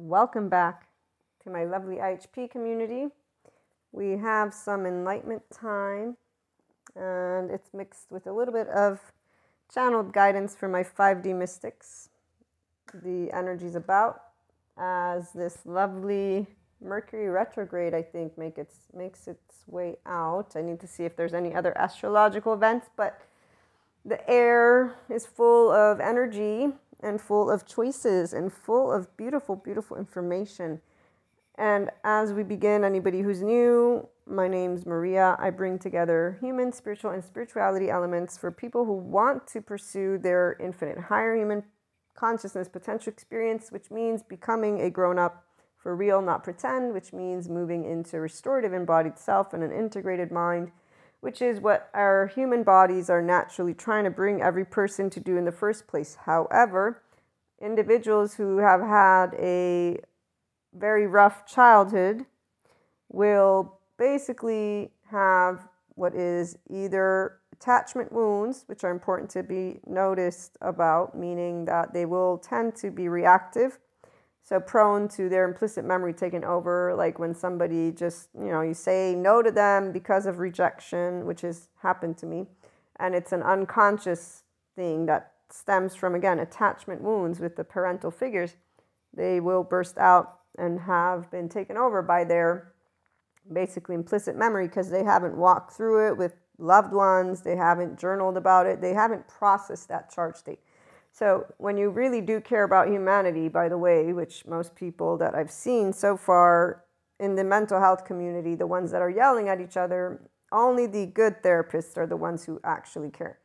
Welcome back to my lovely IHP community. We have some enlightenment time, and it's mixed with a little bit of channeled guidance for my 5D mystics. The energy's about as this lovely Mercury retrograde, I think, make its, makes its way out. I need to see if there's any other astrological events, but the air is full of energy and full of choices and full of beautiful, beautiful information. And as we begin, anybody who's new, my name's Maria. I bring together human, spiritual, and spirituality elements for people who want to pursue their infinite higher human consciousness potential experience, which means becoming a grown up for real, not pretend, which means moving into restorative embodied self and an integrated mind which is what our human bodies are naturally trying to bring every person to do in the first place. However, individuals who have had a very rough childhood will basically have what is either attachment wounds, which are important to be noticed about, meaning that they will tend to be reactive so prone to their implicit memory taking over like when somebody just you know you say no to them because of rejection which has happened to me. And it's an unconscious thing that stems from again attachment wounds with the parental figures. They will burst out and have been taken over by their basically implicit memory because they haven't walked through it with loved ones. They haven't journaled about it. They haven't processed that charge state so, when you really do care about humanity, by the way, which most people that I've seen so far in the mental health community, the ones that are yelling at each other, only the good therapists are the ones who actually care.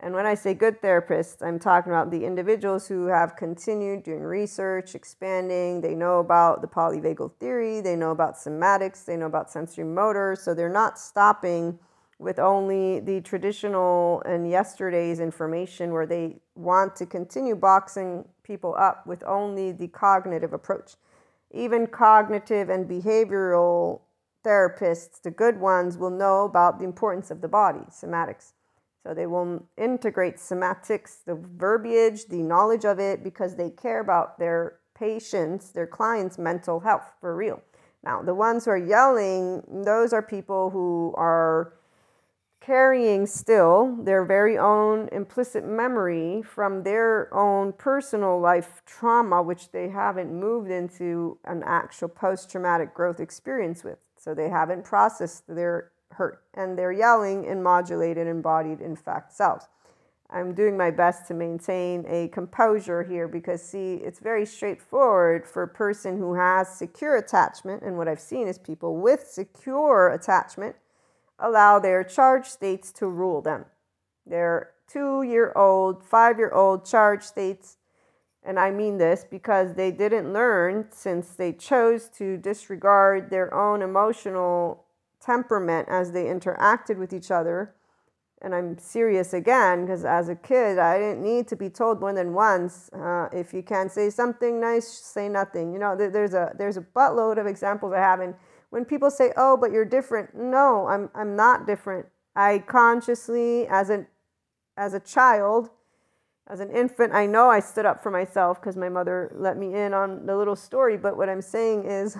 And when I say good therapists, I'm talking about the individuals who have continued doing research, expanding. They know about the polyvagal theory, they know about somatics, they know about sensory motor. So they're not stopping with only the traditional and yesterday's information where they want to continue boxing people up with only the cognitive approach. Even cognitive and behavioral therapists, the good ones, will know about the importance of the body, somatics. So they will integrate somatics, the verbiage, the knowledge of it, because they care about their patients, their clients' mental health for real. Now, the ones who are yelling, those are people who are carrying still their very own implicit memory from their own personal life trauma, which they haven't moved into an actual post traumatic growth experience with. So they haven't processed their hurt and they're yelling in modulated, embodied, in fact, selves. I'm doing my best to maintain a composure here because, see, it's very straightforward for a person who has secure attachment. And what I've seen is people with secure attachment allow their charge states to rule them. Their two year old, five year old charge states, and I mean this because they didn't learn since they chose to disregard their own emotional temperament as they interacted with each other. And I'm serious again because as a kid, I didn't need to be told more than once uh, if you can't say something nice, say nothing. You know, there's a there's a buttload of examples I have in when people say, "Oh, but you're different," no, I'm I'm not different. I consciously, as an as a child, as an infant, I know I stood up for myself because my mother let me in on the little story. But what I'm saying is,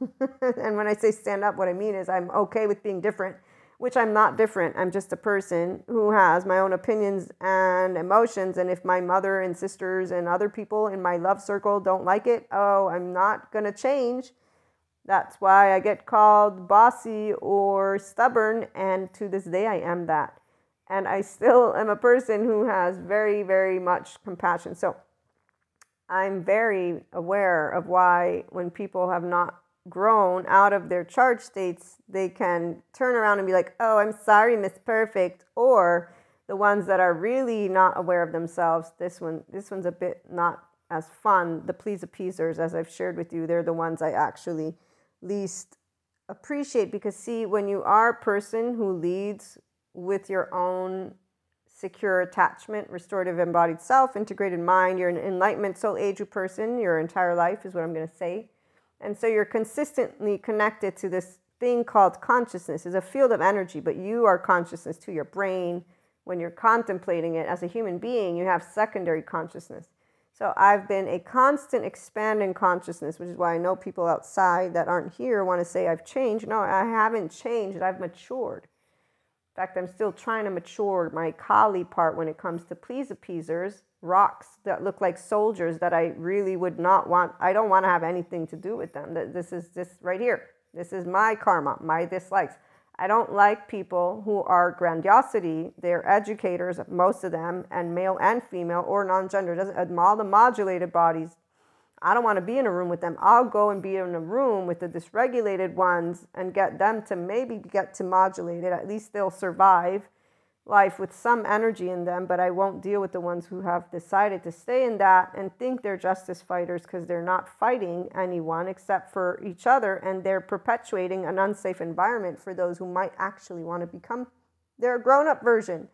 and when I say stand up, what I mean is I'm okay with being different, which I'm not different. I'm just a person who has my own opinions and emotions. And if my mother and sisters and other people in my love circle don't like it, oh, I'm not going to change that's why I get called bossy or stubborn, and to this day I am that. And I still am a person who has very, very much compassion. So I'm very aware of why, when people have not grown out of their charge states, they can turn around and be like, oh, I'm sorry, Miss Perfect. Or the ones that are really not aware of themselves, this one, this one's a bit not as fun. The please appeasers, as I've shared with you, they're the ones I actually least appreciate because see when you are a person who leads with your own secure attachment restorative embodied self integrated mind you're an enlightenment soul age person your entire life is what i'm going to say. And so you're consistently connected to this thing called consciousness. Is a field of energy but you are consciousness to your brain. When you're contemplating it as a human being you have secondary consciousness So I've been a constant expanding consciousness, which is why I know people outside that aren't here want to say I've changed. No, I haven't changed. I've matured. In fact, I'm still trying to mature my Kali part when it comes to please appeasers, rocks that look like soldiers that I really would not want. I don't want to have anything to do with them. This is this right here. This is my karma, my dislikes. I don't like people who are grandiosity. They're educators, most of them, and male and female or non-gender. Doesn't all the modulated bodies. I don't want to be in a room with them. I'll go and be in a room with the dysregulated ones and get them to maybe get to modulate it. At least they'll survive life with some energy in them, but I won't deal with the ones who have decided to stay in that and think they're justice fighters because they're not fighting anyone except for each other and they're perpetuating an unsafe environment for those who might actually want to become their grown up version.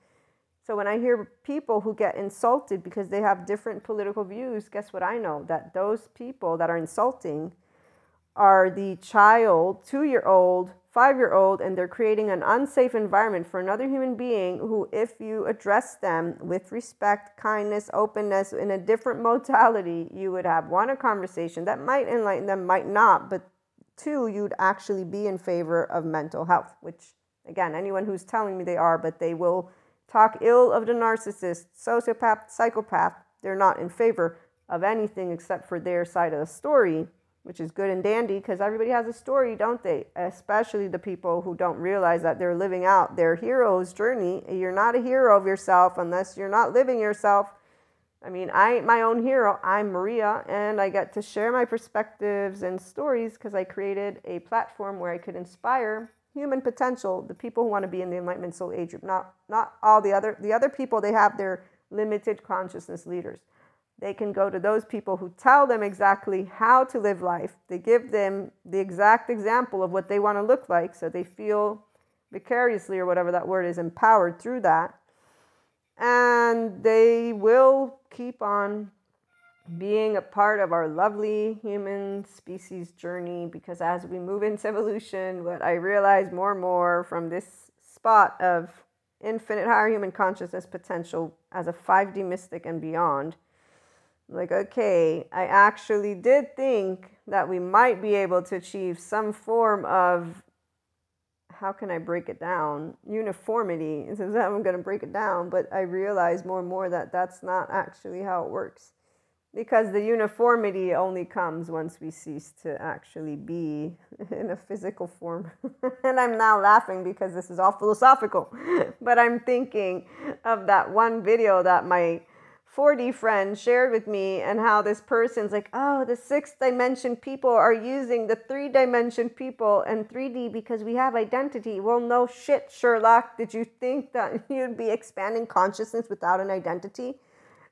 So when I hear people who get insulted because they have different political views, guess what I know? That those people that are insulting are the child, two year old five year old and they're creating an unsafe environment for another human being who, if you address them with respect, kindness, openness, in a different modality, you would have one, a conversation that might enlighten them, might not, but two, you'd actually be in favor of mental health, which, again, anyone who's telling me they are, but they will talk ill of the narcissist, sociopath, psychopath, they're not in favor of anything except for their side of the story which is good and dandy because everybody has a story, don't they? Especially the people who don't realize that they're living out their hero's journey. You're not a hero of yourself unless you're not living yourself. I mean, I ain't my own hero. I'm Maria, and I get to share my perspectives and stories because I created a platform where I could inspire human potential, the people who want to be in the enlightenment soul age group, not not all the other the other people. They have their limited consciousness leaders. They can go to those people who tell them exactly how to live life. They give them the exact example of what they want to look like so they feel vicariously, or whatever that word is, empowered through that. And they will keep on being a part of our lovely human species journey because as we move into evolution, what I realize more and more from this spot of infinite higher human consciousness potential as a 5D mystic and beyond like, okay, I actually did think that we might be able to achieve some form of how can I break it down? Uniformity. Is I'm going to break it down. But I realize more and more that that's not actually how it works. Because the uniformity only comes once we cease to actually be in a physical form. and I'm now laughing because this is all philosophical. but I'm thinking of that one video that my 4D friend shared with me and how this person's like, oh, the sixth dimension people are using the three dimension people and 3D because we have identity. Well, no shit, Sherlock. Did you think that you'd be expanding consciousness without an identity?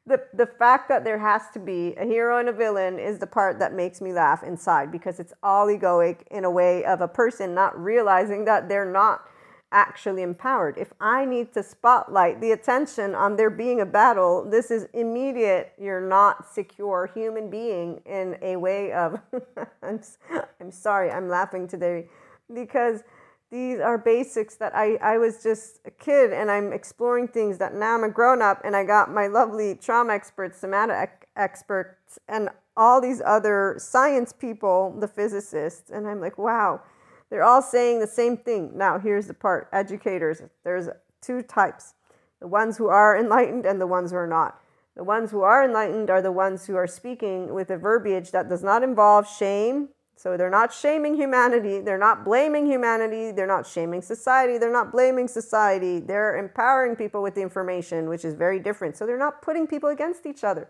The, the fact that there has to be a hero and a villain is the part that makes me laugh inside because it's all egoic in a way of a person not realizing that they're not actually empowered. If I need to spotlight the attention on there being a battle, this is immediate. You're not secure human being in a way of. I'm, I'm sorry, I'm laughing today because these are basics that I, I was just a kid and I'm exploring things that now I'm a grown up and I got my lovely trauma experts, somatic experts, and all these other science people, the physicists. And I'm like, wow they're all saying the same thing. Now, here's the part educators, there's two types the ones who are enlightened and the ones who are not. The ones who are enlightened are the ones who are speaking with a verbiage that does not involve shame. So they're not shaming humanity. They're not blaming humanity. They're not shaming society. They're not blaming society. They're empowering people with the information, which is very different. So they're not putting people against each other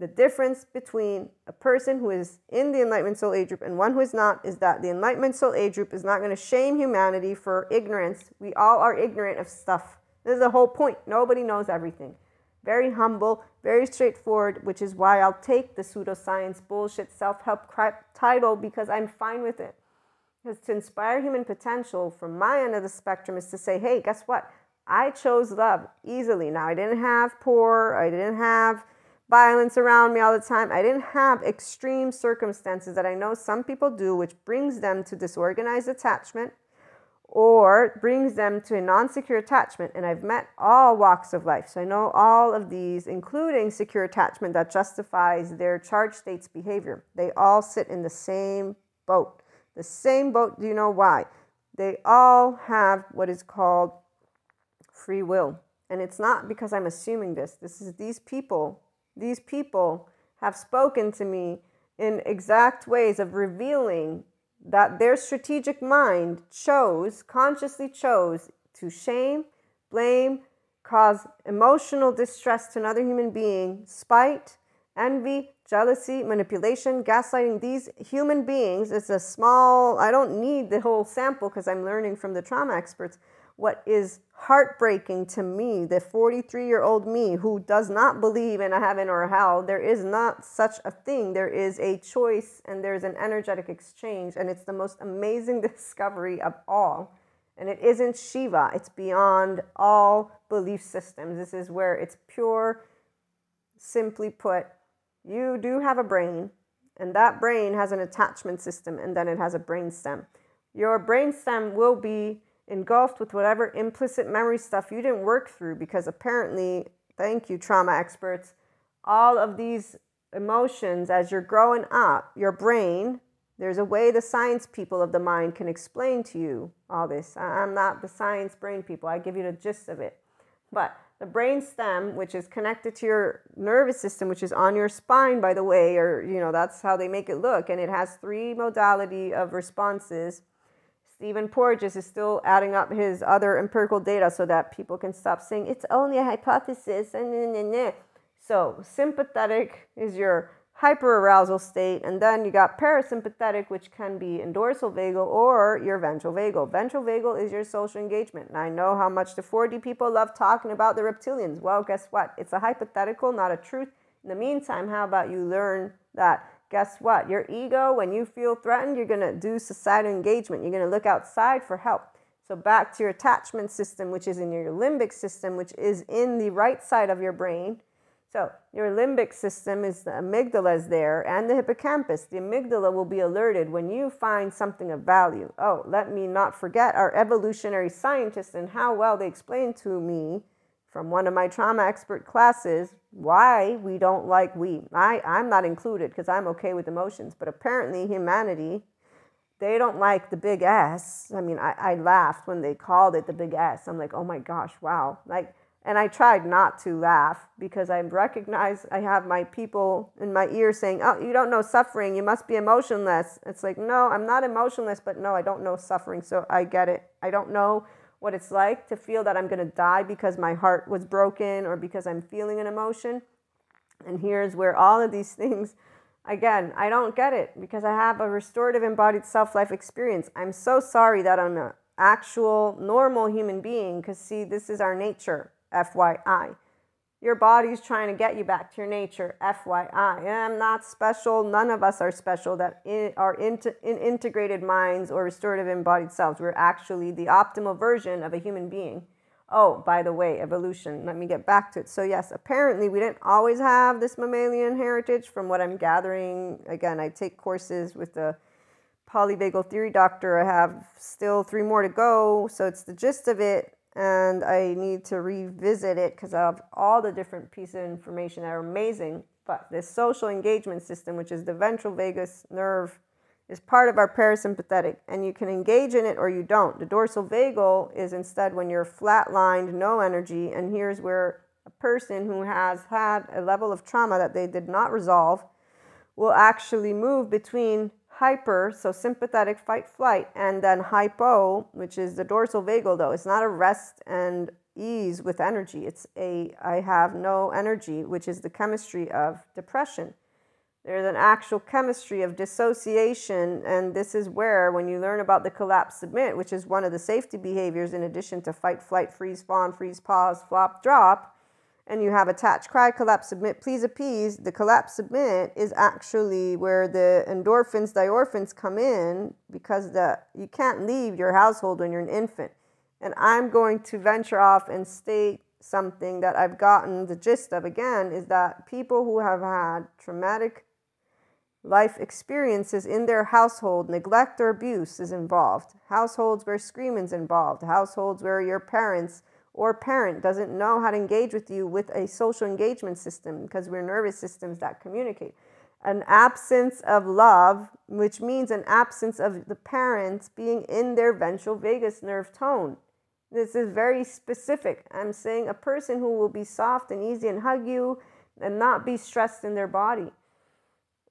the difference between a person who is in the Enlightenment Soul Age group and one who is not is that the Enlightenment Soul Age group is not going to shame humanity for ignorance. We all are ignorant of stuff. This is the whole point. Nobody knows everything. Very humble, very straightforward, which is why I'll take the pseudoscience bullshit self help title because I'm fine with it. Because to inspire human potential from my end of the spectrum is to say, hey, guess what? I chose love easily. Now, I didn't have poor, I didn't have violence around me all the time. I didn't have extreme circumstances that I know some people do, which brings them to disorganized attachment or brings them to a non secure attachment. And I've met all walks of life. So I know all of these, including secure attachment that justifies their charge state's behavior. They all sit in the same boat. The same boat, do you know why? They all have what is called free will. And it's not because I'm assuming this. This is these people, these people have spoken to me in exact ways of revealing that their strategic mind chose, consciously chose, to shame, blame, cause emotional distress to another human being, spite, envy, jealousy, manipulation, gaslighting. These human beings, it's a small, I don't need the whole sample because I'm learning from the trauma experts. What is heartbreaking to me, the 43 year old me who does not believe in a heaven or a hell, there is not such a thing. There is a choice and there's an energetic exchange, and it's the most amazing discovery of all. And it isn't Shiva, it's beyond all belief systems. This is where it's pure, simply put, you do have a brain, and that brain has an attachment system, and then it has a brain stem. Your brain stem will be engulfed with whatever implicit memory stuff you didn't work through because apparently, thank you, trauma experts, all of these emotions as you're growing up, your brain, there's a way the science people of the mind can explain to you all this. I'm not the science brain people, I give you the gist of it. But the brain stem, which is connected to your nervous system, which is on your spine, by the way, or you know, that's how they make it look, and it has three modality of responses Stephen Porges is still adding up his other empirical data so that people can stop saying it's only a hypothesis. So, sympathetic is your hyperarousal state, and then you got parasympathetic, which can be in dorsal vagal or your ventral vagal. Ventral vagal is your social engagement. And I know how much the 4D people love talking about the reptilians. Well, guess what? It's a hypothetical, not a truth. In the meantime, how about you learn that guess what? Your ego, when you feel threatened, you're going to do societal engagement. You're going to look outside for help. So, back to your attachment system, which is in your limbic system, which is in the right side of your brain. So, your limbic system is the amygdala is there and the hippocampus. The amygdala will be alerted when you find something of value. Oh, let me not forget our evolutionary scientists and how well they explained to me from one of my trauma expert classes why we don't like we. I, I'm not included because I'm okay with emotions, but apparently humanity, they don't like the big S. I mean, I, I laughed when they called it the big S. I'm like, oh my gosh, wow. Like, and I tried not to laugh because I recognize I have my people in my ear saying, Oh, you don't know suffering. You must be emotionless. It's like, No, I'm not emotionless, but no, I don't know suffering. So I get it. I don't know what it's like to feel that I'm going to die because my heart was broken or because I'm feeling an emotion. And here's where all of these things, again, I don't get it because I have a restorative embodied self life experience. I'm so sorry that I'm an actual normal human being because, see, this is our nature, FYI. Your body's trying to get you back to your nature, FYI. I'm not special. None of us are special that are into, in integrated minds or restorative embodied selves. We're actually the optimal version of a human being. Oh, by the way, evolution. Let me get back to it. So, yes, apparently we didn't always have this mammalian heritage from what I'm gathering. Again, I take courses with the polyvagal theory doctor. I have still three more to go. So, it's the gist of it and I need to revisit it because of all the different pieces of information that are amazing. But this social engagement system, which is the ventral vagus nerve, is part of our parasympathetic, and you can engage in it or you don't. The dorsal vagal is instead when you're flatlined, no energy, and here's where a person who has had a level of trauma that they did not resolve will actually move between hyper, so sympathetic fight flight, and then hypo, which is the dorsal vagal though. It's not a rest and ease with energy. It's a I have no energy, which is the chemistry of depression. There's an actual chemistry of dissociation, and this is where, when you learn about the collapse submit, which is one of the safety behaviors in addition to fight, flight, freeze, fawn, freeze, pause, flop, drop, and you have attach, cry, collapse, submit, please appease, the collapse, submit is actually where the endorphins, diorphins come in because the you can't leave your household when you're an infant. And I'm going to venture off and state something that I've gotten the gist of again is that people who have had traumatic life experiences in their household, neglect or abuse is involved, households where screaming is involved, households where your parents or parent doesn't know how to engage with you with a social engagement system because we're nervous systems that communicate. An absence of love, which means an absence of the parents being in their ventral vagus nerve tone. This is very specific. I'm saying a person who will be soft and easy and hug you and not be stressed in their body.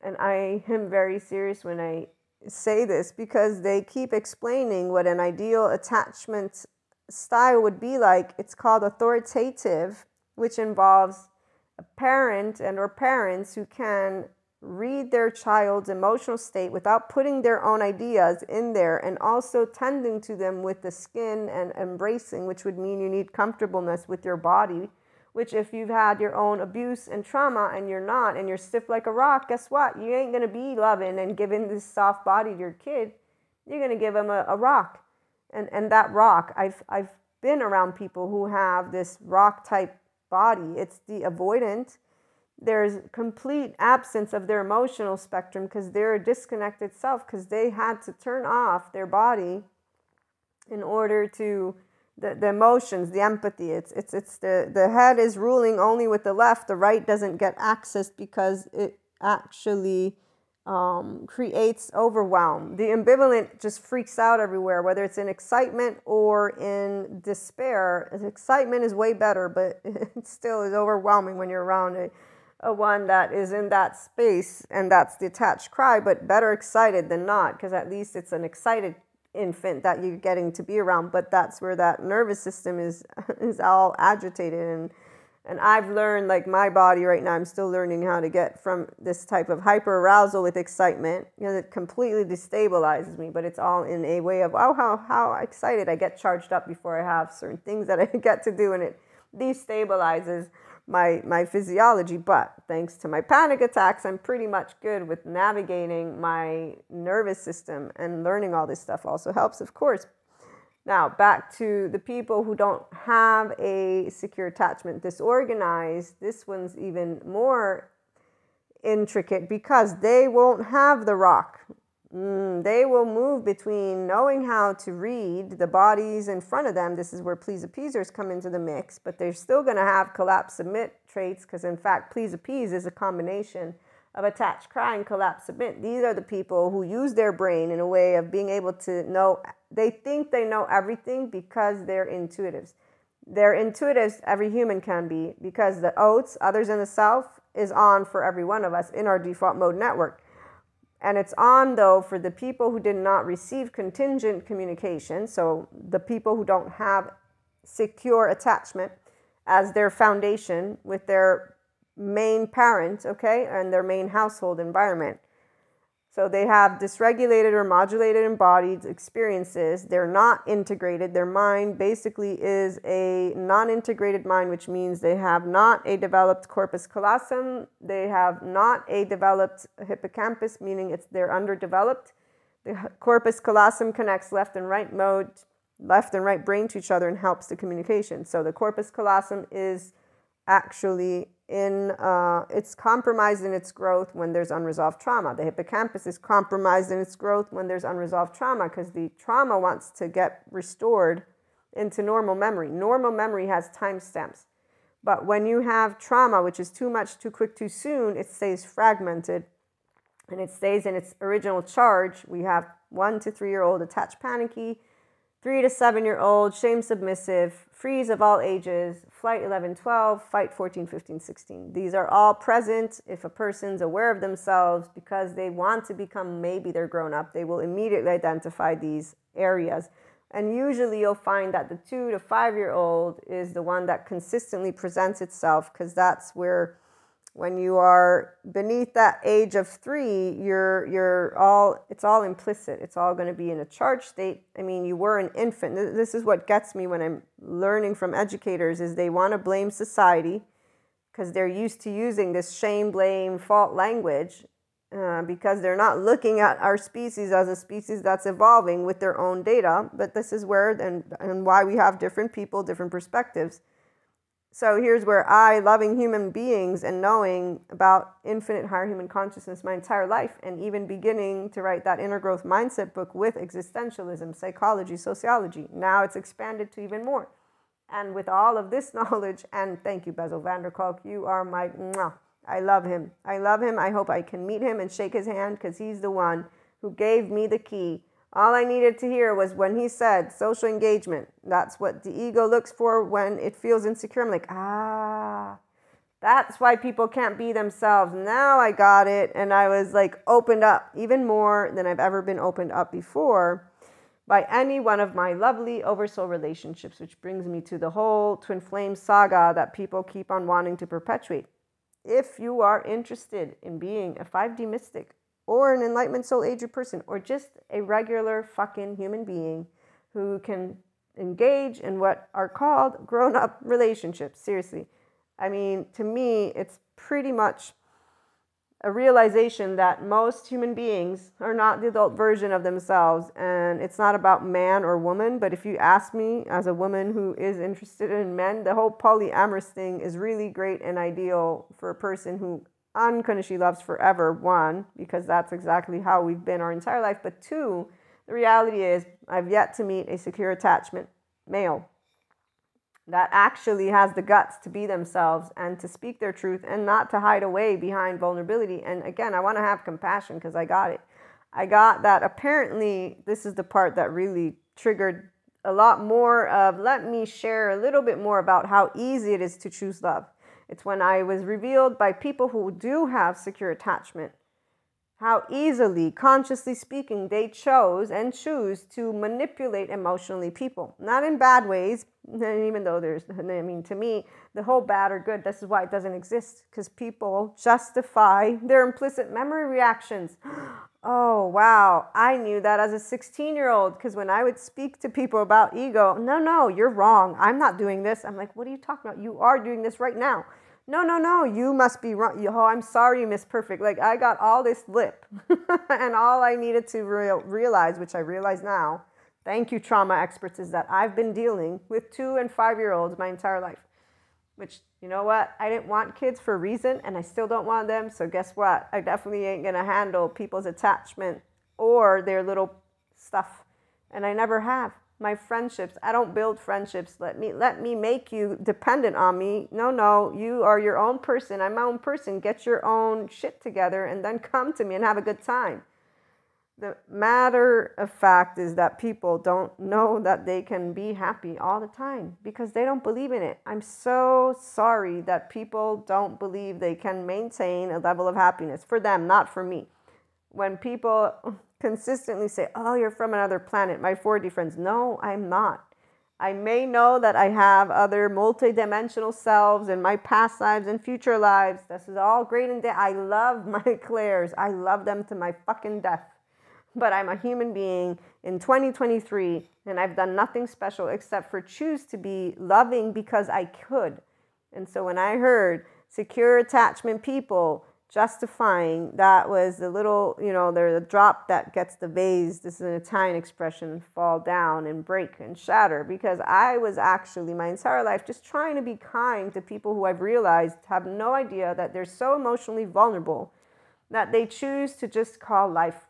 And I am very serious when I say this because they keep explaining what an ideal attachment style would be like. It's called authoritative, which involves a parent and or parents who can read their child's emotional state without putting their own ideas in there and also tending to them with the skin and embracing, which would mean you need comfortableness with your body. Which, if you've had your own abuse and trauma and you're not, and you're stiff like a rock, guess what? You ain't gonna be loving and giving this soft body to your kid. You're gonna give them a, a rock. And, and that rock, I've, I've been around people who have this rock type body. It's the avoidant. There's complete absence of their emotional spectrum because they're a disconnected self because they had to turn off their body in order to the, the emotions the empathy. It's it's it's the the head is ruling only with the left. The right doesn't get access because it actually um, creates overwhelm the ambivalent just freaks out everywhere whether it's in excitement or in despair excitement is way better but it still is overwhelming when you're around it a one that is in that space and that's the attached cry, but better excited than not, because at least it's an excited infant that you're getting to be around. But that's where that nervous system is is all agitated and and I've learned like my body right now, I'm still learning how to get from this type of hyper arousal with excitement. You know, it completely destabilizes me, but it's all in a way of oh how how excited I get charged up before I have certain things that I get to do and it destabilizes my my physiology but thanks to my panic attacks i'm pretty much good with navigating my nervous system and learning all this stuff also helps of course now back to the people who don't have a secure attachment disorganized this one's even more intricate because they won't have the rock Mm, they will move between knowing how to read the bodies in front of them. This is where please appeasers come into the mix, but they're still going to have collapse submit traits because, in fact, please appease is a combination of attach, cry, and collapse submit. These are the people who use their brain in a way of being able to know, they think they know everything because they're intuitives. They're intuitives, every human can be, because the oats, others in the self, is on for every one of us in our default mode network. And it's on, though, for the people who did not receive contingent communication, so the people who don't have secure attachment as their foundation with their main parent, okay, and their main household environment. So they have dysregulated or modulated embodied experiences. They're not integrated. Their mind basically is a non integrated mind, which means they have not a developed corpus callosum. They have not a developed hippocampus, meaning it's they're underdeveloped. The corpus callosum connects left and right mode, left and right brain to each other and helps the communication. So the corpus callosum is actually in uh, it's compromised in its growth when there's unresolved trauma. The hippocampus is compromised in its growth when there's unresolved trauma because the trauma wants to get restored into normal memory. Normal memory has timestamps. But when you have trauma, which is too much, too quick, too soon, it stays fragmented and it stays in its original charge. We have one to three year old attached panicky, three to seven year old shame submissive, freeze of all ages, flight 11, 12, fight 14, 15, 16. These are all present if a person's aware of themselves because they want to become maybe they're grown up. They will immediately identify these areas. And usually you'll find that the two to five year old is the one that consistently presents itself because that's where when you are beneath that age of three, you're you're all it's all implicit. It's all going to be in a charge state. I mean, you were an infant. This is what gets me when I'm learning from educators is they want to blame society because they're used to using this shame, blame, fault language uh, because they're not looking at our species as a species that's evolving with their own data. But this is where and and why we have different people, different perspectives so here's where I, loving human beings and knowing about infinite higher human consciousness my entire life, and even beginning to write that inner growth mindset book with existentialism, psychology, sociology. Now it's expanded to even more. And with all of this knowledge, and thank you, Bessel van der Kolk, you are my, mwah, I love him. I love him. I hope I can meet him and shake his hand because he's the one who gave me the key all I needed to hear was when he said social engagement. That's what the ego looks for when it feels insecure. I'm like, ah, that's why people can't be themselves. Now I got it. And I was like opened up even more than I've ever been opened up before by any one of my lovely oversoul relationships, which brings me to the whole twin flame saga that people keep on wanting to perpetuate. If you are interested in being a 5D mystic, or an enlightenment soul aged person or just a regular fucking human being who can engage in what are called grown up relationships. Seriously. I mean, to me, it's pretty much a realization that most human beings are not the adult version of themselves. And it's not about man or woman. But if you ask me, as a woman who is interested in men, the whole polyamorous thing is really great and ideal for a person who unconditionally loves forever, one, because that's exactly how we've been our entire life. But two, the reality is, I've yet to meet a secure attachment male that actually has the guts to be themselves and to speak their truth and not to hide away behind vulnerability. And again, I want to have compassion because I got it. I got that apparently this is the part that really triggered a lot more of let me share a little bit more about how easy it is to choose love. It's when I was revealed by people who do have secure attachment how easily, consciously speaking, they chose and choose to manipulate emotionally people. Not in bad ways, even though there's, I mean, to me, the whole bad or good, this is why it doesn't exist, because people justify their implicit memory reactions. Oh, wow. I knew that as a 16 year old, because when I would speak to people about ego, no, no, you're wrong. I'm not doing this. I'm like, what are you talking about? You are doing this right now no, no, no, you must be wrong. Oh, I'm sorry, Miss Perfect. Like, I got all this lip. and all I needed to real, realize, which I realize now, thank you, trauma experts, is that I've been dealing with two and five year olds my entire life. Which, you know what? I didn't want kids for a reason, and I still don't want them. So, guess what? I definitely ain't going to handle people's attachment or their little stuff. And I never have my friendships. I don't build friendships. Let me let me make you dependent on me. No, no, you are your own person. I'm my own person. Get your own shit together and then come to me and have a good time. The matter of fact is that people don't know that they can be happy all the time because they don't believe in it. I'm so sorry that people don't believe they can maintain a level of happiness for them, not for me. When people consistently say, Oh, you're from another planet, my 4D friends. No, I'm not. I may know that I have other multidimensional selves in my past lives and future lives. This is all great and de- I love my Claires. I love them to my fucking death. But I'm a human being in 2023 and I've done nothing special except for choose to be loving because I could. And so when I heard secure attachment people justifying that was the little, you know, there's a drop that gets the vase, this is an Italian expression, fall down and break and shatter. Because I was actually my entire life just trying to be kind to people who I've realized have no idea that they're so emotionally vulnerable that they choose to just call life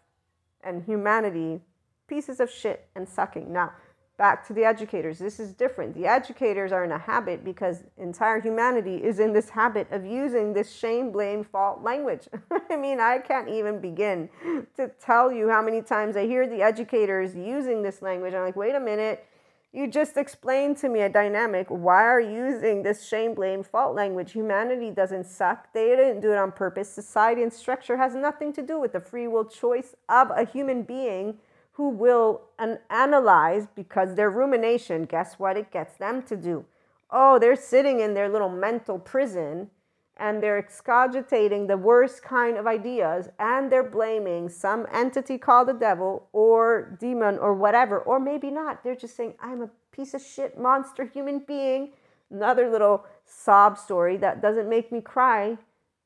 and humanity pieces of shit and sucking. Now, back to the educators. This is different. The educators are in a habit because entire humanity is in this habit of using this shame, blame, fault language. I mean, I can't even begin to tell you how many times I hear the educators using this language. I'm like, wait a minute. You just explained to me a dynamic. Why are you using this shame, blame, fault language? Humanity doesn't suck. They didn't do it on purpose. Society and structure has nothing to do with the free will choice of a human being who will an- analyze because their rumination, guess what it gets them to do? Oh, they're sitting in their little mental prison and they're excogitating the worst kind of ideas and they're blaming some entity called the devil or demon or whatever, or maybe not. They're just saying, I'm a piece of shit monster human being. Another little sob story that doesn't make me cry.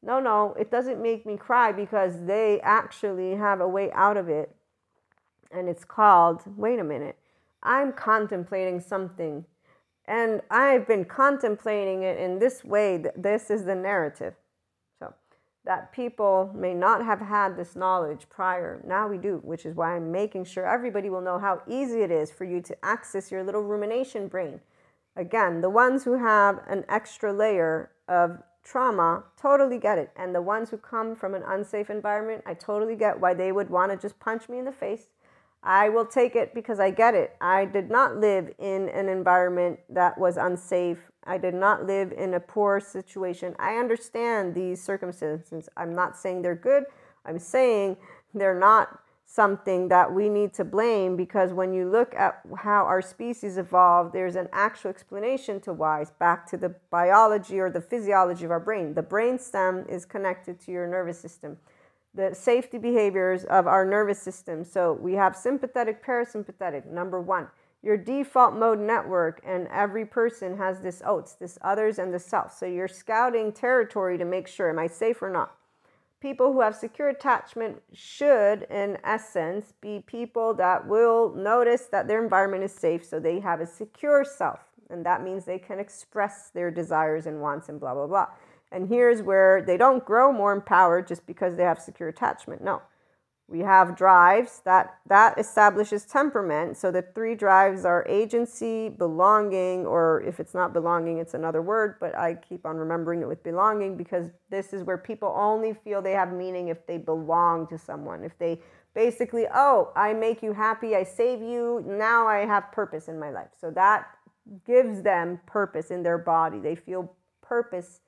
No, no, it doesn't make me cry because they actually have a way out of it and it's called wait a minute, I'm contemplating something And I've been contemplating it in this way. This is the narrative. So that people may not have had this knowledge prior. Now we do, which is why I'm making sure everybody will know how easy it is for you to access your little rumination brain. Again, the ones who have an extra layer of trauma totally get it. And the ones who come from an unsafe environment, I totally get why they would want to just punch me in the face I will take it because I get it. I did not live in an environment that was unsafe. I did not live in a poor situation. I understand these circumstances. I'm not saying they're good. I'm saying they're not something that we need to blame because when you look at how our species evolved, there's an actual explanation to why. It's back to the biology or the physiology of our brain. The brain stem is connected to your nervous system the safety behaviors of our nervous system. So we have sympathetic, parasympathetic, number one. Your default mode network, and every person has this oats, this others, and the self. So you're scouting territory to make sure, am I safe or not? People who have secure attachment should, in essence, be people that will notice that their environment is safe, so they have a secure self. And that means they can express their desires and wants and blah, blah, blah. And here's where they don't grow more empowered just because they have secure attachment. No. We have drives that that establishes temperament. So the three drives are agency, belonging, or if it's not belonging, it's another word, but I keep on remembering it with belonging because this is where people only feel they have meaning if they belong to someone. If they basically, oh, I make you happy, I save you, now I have purpose in my life. So that gives them purpose in their body. They feel purpose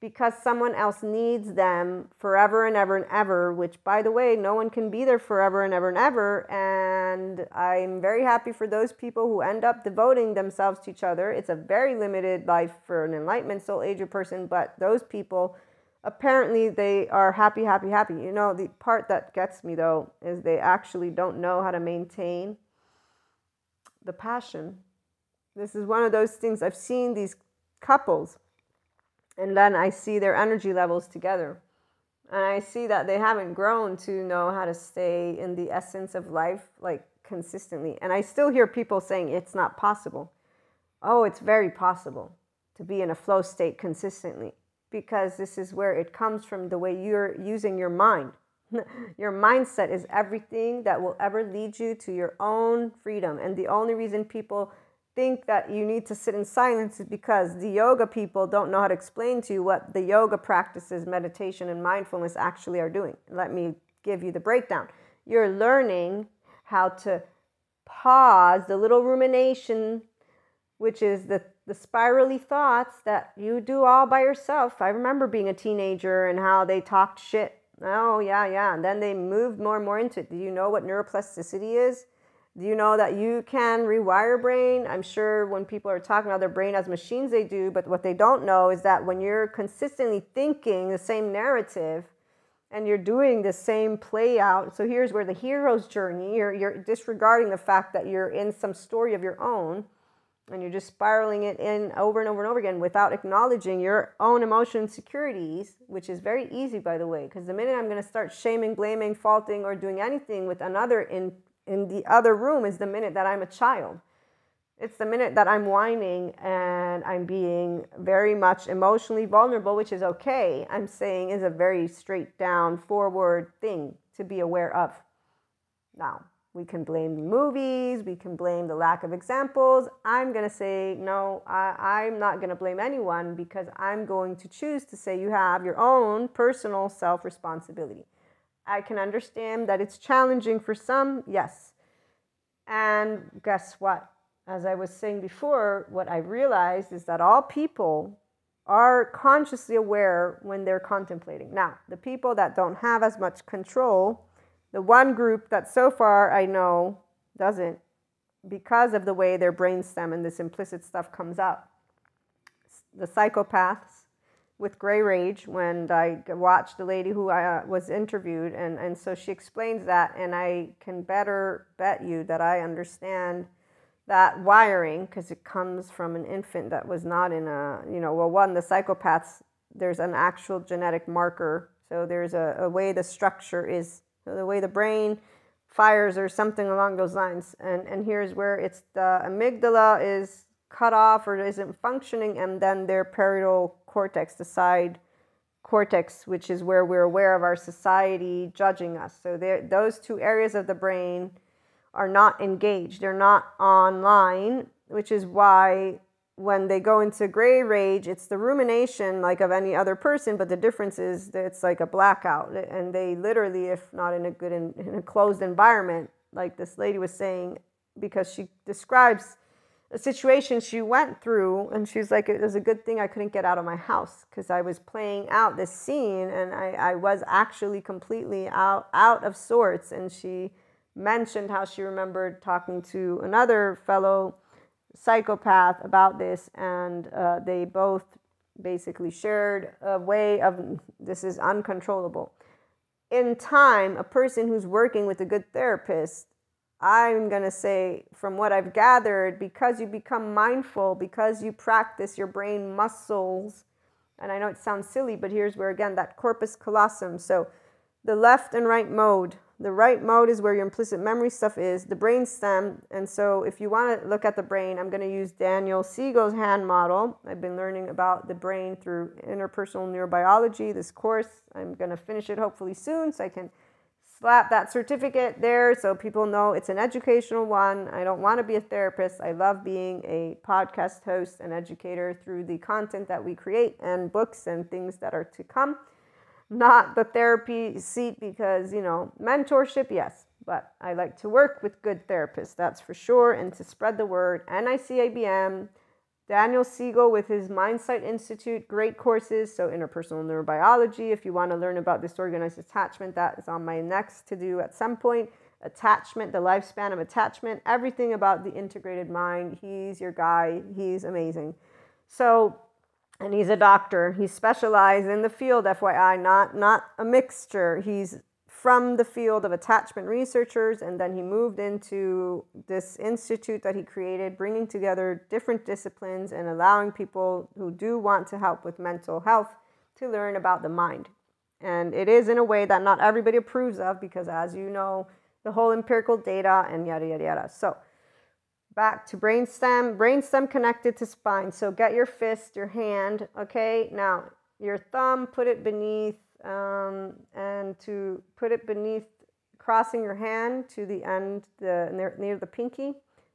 because someone else needs them forever and ever and ever, which, by the way, no one can be there forever and ever and ever. And I'm very happy for those people who end up devoting themselves to each other. It's a very limited life for an enlightenment soul ager person, but those people apparently they are happy, happy, happy. You know, the part that gets me though is they actually don't know how to maintain the passion. This is one of those things I've seen these couples and then I see their energy levels together. And I see that they haven't grown to know how to stay in the essence of life like consistently. And I still hear people saying it's not possible. Oh, it's very possible to be in a flow state consistently because this is where it comes from the way you're using your mind. your mindset is everything that will ever lead you to your own freedom. And the only reason people think that you need to sit in silence is because the yoga people don't know how to explain to you what the yoga practices, meditation, and mindfulness actually are doing. Let me give you the breakdown. You're learning how to pause the little rumination, which is the, the spirally thoughts that you do all by yourself. I remember being a teenager and how they talked shit. Oh, yeah, yeah. And then they moved more and more into it. Do you know what neuroplasticity is? Do you know that you can rewire brain? I'm sure when people are talking about their brain as machines, they do, but what they don't know is that when you're consistently thinking the same narrative and you're doing the same play out, so here's where the hero's journey, you're, you're disregarding the fact that you're in some story of your own and you're just spiraling it in over and over and over again without acknowledging your own emotion insecurities, which is very easy, by the way, because the minute I'm going to start shaming, blaming, faulting, or doing anything with another in in the other room is the minute that I'm a child. It's the minute that I'm whining and I'm being very much emotionally vulnerable, which is okay. I'm saying is a very straight down, forward thing to be aware of. Now, we can blame movies, we can blame the lack of examples. I'm going to say, no, I, I'm not going to blame anyone because I'm going to choose to say you have your own personal self responsibility. I can understand that it's challenging for some, yes. And guess what? As I was saying before, what I realized is that all people are consciously aware when they're contemplating. Now, the people that don't have as much control, the one group that so far I know doesn't, because of the way their brainstem and this implicit stuff comes up, the psychopaths with Gray Rage when I watched the lady who I, uh, was interviewed, and, and so she explains that, and I can better bet you that I understand that wiring because it comes from an infant that was not in a, you know, well, one, the psychopaths, there's an actual genetic marker. So there's a, a way the structure is, the way the brain fires or something along those lines. And, and here's where it's the amygdala is cut off or isn't functioning, and then their parietal cortex, the side cortex, which is where we're aware of our society judging us. So those two areas of the brain are not engaged, they're not online, which is why when they go into gray rage, it's the rumination like of any other person, but the difference is that it's like a blackout. And they literally, if not in a good, in, in a closed environment, like this lady was saying, because she describes a situation she went through, and she's like, it was a good thing I couldn't get out of my house because I was playing out this scene and I, I was actually completely out, out of sorts. And she mentioned how she remembered talking to another fellow psychopath about this, and uh, they both basically shared a way of this is uncontrollable. In time, a person who's working with a good therapist, I'm going to say, from what I've gathered, because you become mindful, because you practice your brain muscles, and I know it sounds silly, but here's where again that corpus callosum. So the left and right mode the right mode is where your implicit memory stuff is, the brain stem. And so if you want to look at the brain, I'm going to use Daniel Siegel's hand model. I've been learning about the brain through interpersonal neurobiology this course. I'm going to finish it hopefully soon so I can slap that certificate there so people know it's an educational one. I don't want to be a therapist. I love being a podcast host and educator through the content that we create and books and things that are to come not the therapy seat because, you know, mentorship, yes, but I like to work with good therapists, that's for sure, and to spread the word. NICABM, Daniel Siegel with his Mindsight Institute, great courses. So, interpersonal neurobiology, if you want to learn about disorganized attachment, that is on my next to do at some point. Attachment, the lifespan of attachment, everything about the integrated mind. He's your guy, he's amazing. So, and he's a doctor. He's specialized in the field, FYI, not not a mixture. He's from the field of attachment researchers, and then he moved into this institute that he created, bringing together different disciplines and allowing people who do want to help with mental health to learn about the mind. And it is in a way that not everybody approves of because, as you know, the whole empirical data and yada yada yada. So back to brainstem, brainstem connected to spine. So get your fist, your hand, okay? Now, your thumb, put it beneath, um, and to put it beneath, crossing your hand to the end, the near, near the pinky.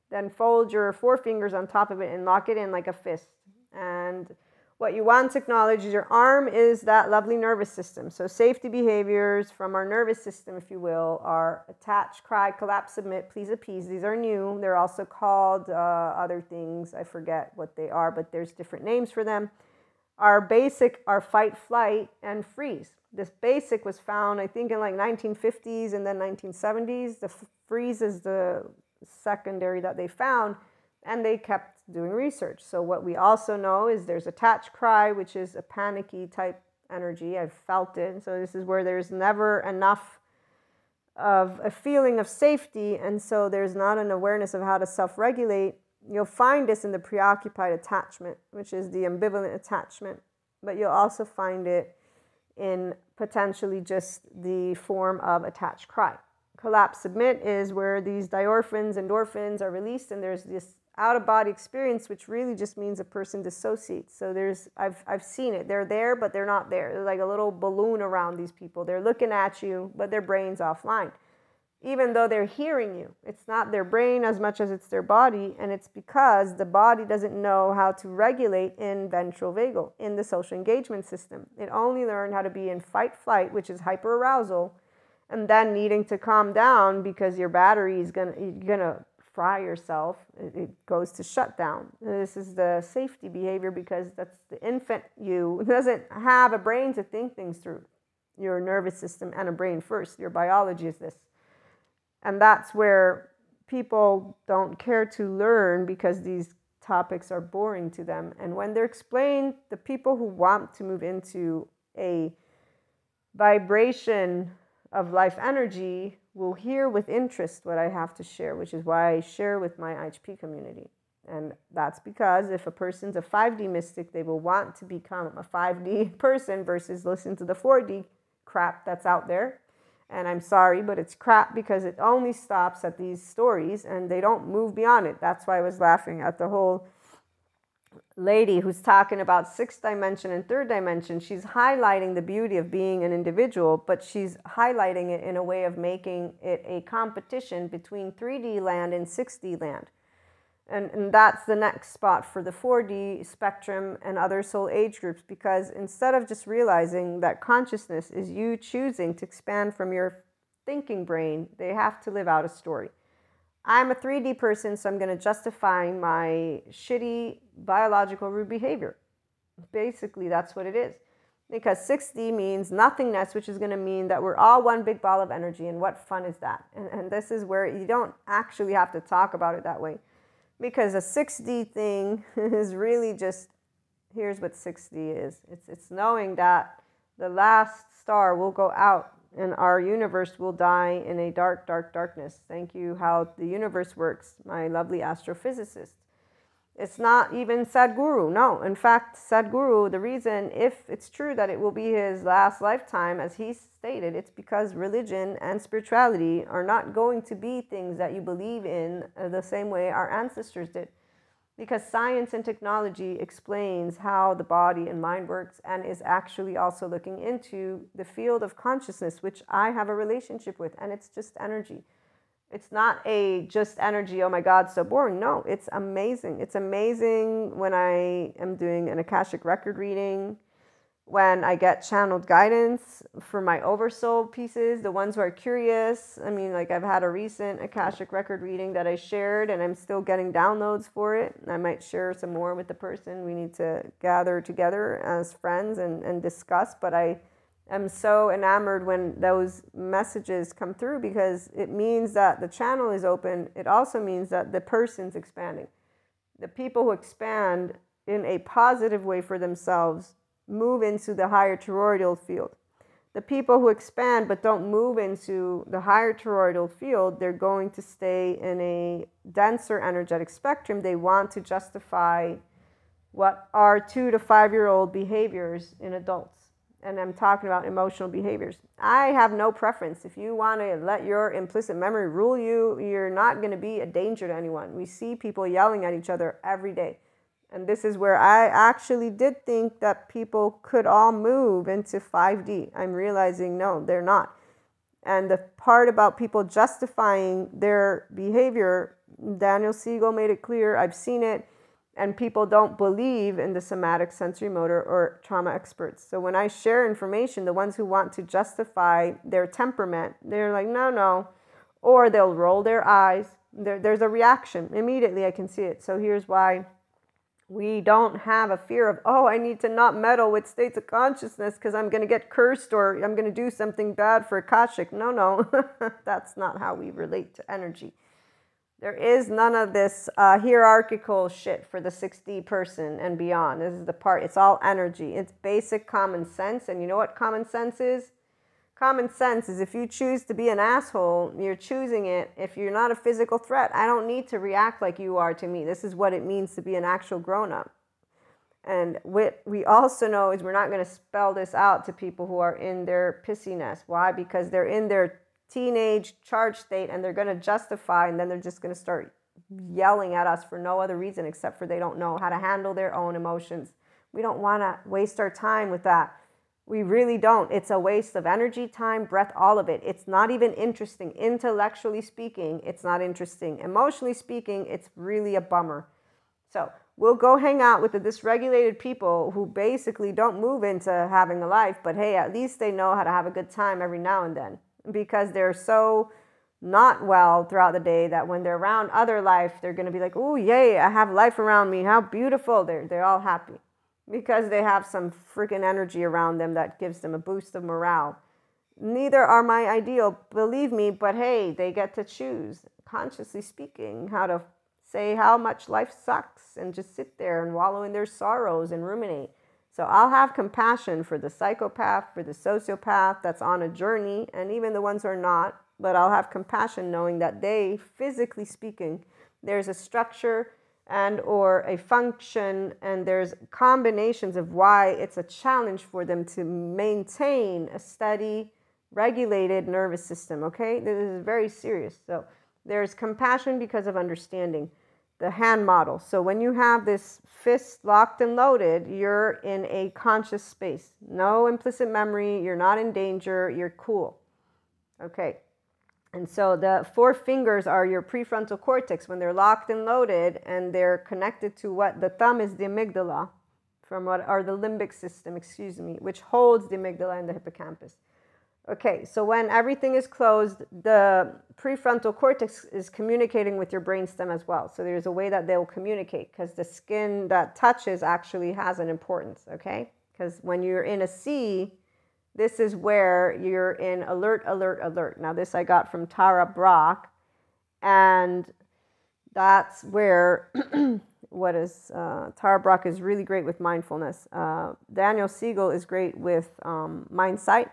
Then fold your four fingers on top of it and lock it in like a fist. And what you want to acknowledge is your arm is that lovely nervous system. So, safety behaviors from our nervous system, if you will, are attach, cry, collapse, submit, please appease. These are new. They're also called uh, other things. I forget what they are, but there's different names for them. Our basic are fight, flight, and freeze. This basic was found, I think, in like 1950s and then 1970s. The freeze is the secondary that they found, and they kept doing research. So what we also know is there's attach cry, which is a panicky type energy. I've felt it. So this is where there's never enough of a feeling of safety, and so there's not an awareness of how to self-regulate. You'll find this in the preoccupied attachment, which is the ambivalent attachment, but you'll also find it in potentially just the form of attached cry. Collapse submit is where these diorphins, endorphins are released, and there's this out of body experience, which really just means a person dissociates. So there's, I've, I've seen it. They're there, but they're not there. They're like a little balloon around these people. They're looking at you, but their brain's offline. Even though they're hearing you, it's not their brain as much as it's their body. And it's because the body doesn't know how to regulate in ventral vagal, in the social engagement system. It only learned how to be in fight flight, which is hyperarousal, and then needing to calm down because your battery is gonna, you're gonna fry yourself, it, goes to shutdown. This is the safety behavior because that's the infant you doesn't have a brain to think things through. Your nervous system and a brain first. Your biology is this. And that's where people don't care to learn because these topics are boring to them. And when they're explained, the people who want to move into a vibration of life energy will hear with interest what I have to share, which is why I share with my IHP community. And that's because if a person's a 5D mystic, they will want to become a 5D person versus listen to the 4D crap that's out there. And I'm sorry, but it's crap because it only stops at these stories and they don't move beyond it. That's why I was laughing at the whole lady who's talking about sixth dimension and third dimension, she's highlighting the beauty of being an individual, but she's highlighting it in a way of making it a competition between 3D land and 6D land. And, and that's the next spot for the 4D spectrum and other soul age groups because instead of just realizing that consciousness is you choosing to expand from your thinking brain, they have to live out a story. I'm a 3D person, so I'm going to justify my shitty biological rude behavior. Basically, that's what it is. Because 6D means nothingness, which is going to mean that we're all one big ball of energy. And what fun is that? And, and this is where you don't actually have to talk about it that way. Because a 6D thing is really just here's what 6D is it's, it's knowing that the last star will go out and our universe will die in a dark, dark darkness. Thank you, how the universe works, my lovely astrophysicist. It's not even Sadhguru. No, in fact, Sadhguru, the reason, if it's true that it will be his last lifetime, as he stated, it's because religion and spirituality are not going to be things that you believe in uh, the same way our ancestors did because science and technology explains how the body and mind works and is actually also looking into the field of consciousness which i have a relationship with and it's just energy it's not a just energy oh my god so boring no it's amazing it's amazing when i am doing an akashic record reading when I get channeled guidance for my oversoul pieces, the ones who are curious. I mean, like I've had a recent Akashic record reading that I shared, and I'm still getting downloads for it. I might share some more with the person. We need to gather together as friends and, and discuss. But I am so enamored when those messages come through because it means that the channel is open. It also means that the person's expanding. The people who expand in a positive way for themselves move into the higher toroidal field. The people who expand but don't move into the higher toroidal field, they're going to stay in a denser energetic spectrum. They want to justify what are two to five year old behaviors in adults. And I'm talking about emotional behaviors. I have no preference. If you want to let your implicit memory rule you, you're not going to be a danger to anyone. We see people yelling at each other every day. And this is where I actually did think that people could all move into 5D. I'm realizing no, they're not. And the part about people justifying their behavior, Daniel Siegel made it clear. I've seen it. And people don't believe in the somatic sensory motor or trauma experts. So when I share information, the ones who want to justify their temperament, they're like, no, no. Or they'll roll their eyes. There, there's a reaction. Immediately, I can see it. So here's why we don't have a fear of, oh, I need to not meddle with states of consciousness because I'm going to get cursed or I'm going to do something bad for Akashic. No, no, that's not how we relate to energy. There is none of this uh, hierarchical shit for the 6D person and beyond. This is the part, it's all energy. It's basic common sense. And you know what common sense is? Common sense is if you choose to be an asshole, you're choosing it. If you're not a physical threat, I don't need to react like you are to me. This is what it means to be an actual grown up. And what we also know is we're not going to spell this out to people who are in their pissiness. Why? Because they're in their teenage charge state and they're going to justify and then they're just going to start yelling at us for no other reason except for they don't know how to handle their own emotions. We don't want to waste our time with that. We really don't. It's a waste of energy, time, breath, all of it. It's not even interesting. Intellectually speaking, it's not interesting. Emotionally speaking, it's really a bummer. So we'll go hang out with the dysregulated people who basically don't move into having a life, but hey, at least they know how to have a good time every now and then because they're so not well throughout the day that when they're around other life, they're going to be like, oh, yay, I have life around me. How beautiful. They're, they're all happy because they have some freaking energy around them that gives them a boost of morale. Neither are my ideal, believe me, but hey, they get to choose, consciously speaking, how to say how much life sucks and just sit there and wallow in their sorrows and ruminate. So I'll have compassion for the psychopath, for the sociopath that's on a journey, and even the ones who are not, but I'll have compassion knowing that they, physically speaking, there's a structure and or a function and there's combinations of why it's a challenge for them to maintain a steady regulated nervous system okay? This is very serious. So there's compassion because of understanding the hand model. So when you have this fist locked and loaded, you're in a conscious space. No implicit memory. You're not in danger. You're cool. Okay. And so the four fingers are your prefrontal cortex when they're locked and loaded and they're connected to what the thumb is the amygdala from what are the limbic system, excuse me, which holds the amygdala and the hippocampus. Okay, so when everything is closed, the prefrontal cortex is communicating with your brainstem as well. So there's a way that they will communicate because the skin that touches actually has an importance, okay? Because when you're in a C, this is where you're in alert, alert, alert. Now, this I got from Tara Brach, and that's where what is uh, Tara Brach is really great with mindfulness. Uh, Daniel Siegel is great with um, mindsight,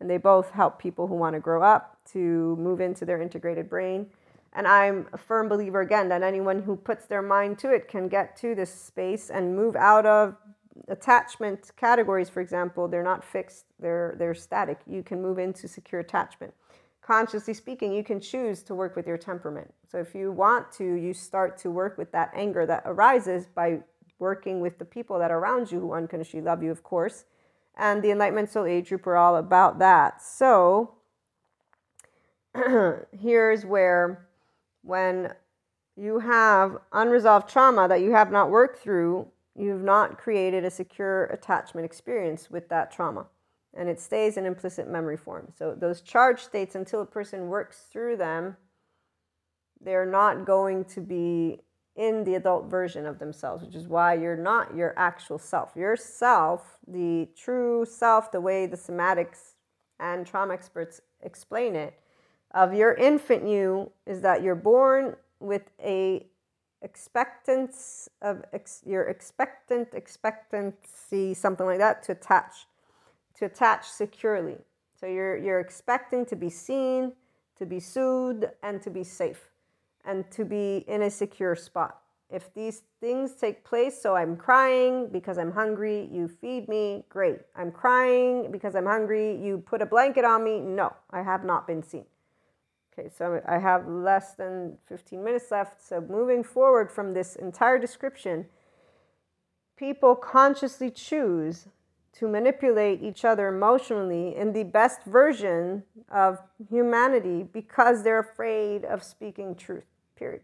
and they both help people who want to grow up to move into their integrated brain. And I'm a firm believer again that anyone who puts their mind to it can get to this space and move out of attachment categories, for example, they're not fixed, they're, they're static. You can move into secure attachment. Consciously speaking, you can choose to work with your temperament. So if you want to, you start to work with that anger that arises by working with the people that are around you who unconsciously love you, of course. And the Enlightenment Soul Age group are all about that. So here's where when you have unresolved trauma that you have not worked through, you've not created a secure attachment experience with that trauma. And it stays in implicit memory form. So those charge states, until a person works through them, they're not going to be in the adult version of themselves, which is why you're not your actual self. Your self, the true self, the way the somatics and trauma experts explain it, of your infant you is that you're born with a expectance of ex, your expectant expectancy something like that to attach to attach securely so you're you're expecting to be seen to be soothed and to be safe and to be in a secure spot. If these things take place so i'm crying because i'm hungry you feed me great. I'm crying because i'm hungry you put a blanket on me no i have not been seen. Okay, so I have less than 15 minutes left. So moving forward from this entire description, people consciously choose to manipulate each other emotionally in the best version of humanity because they're afraid of speaking truth, period.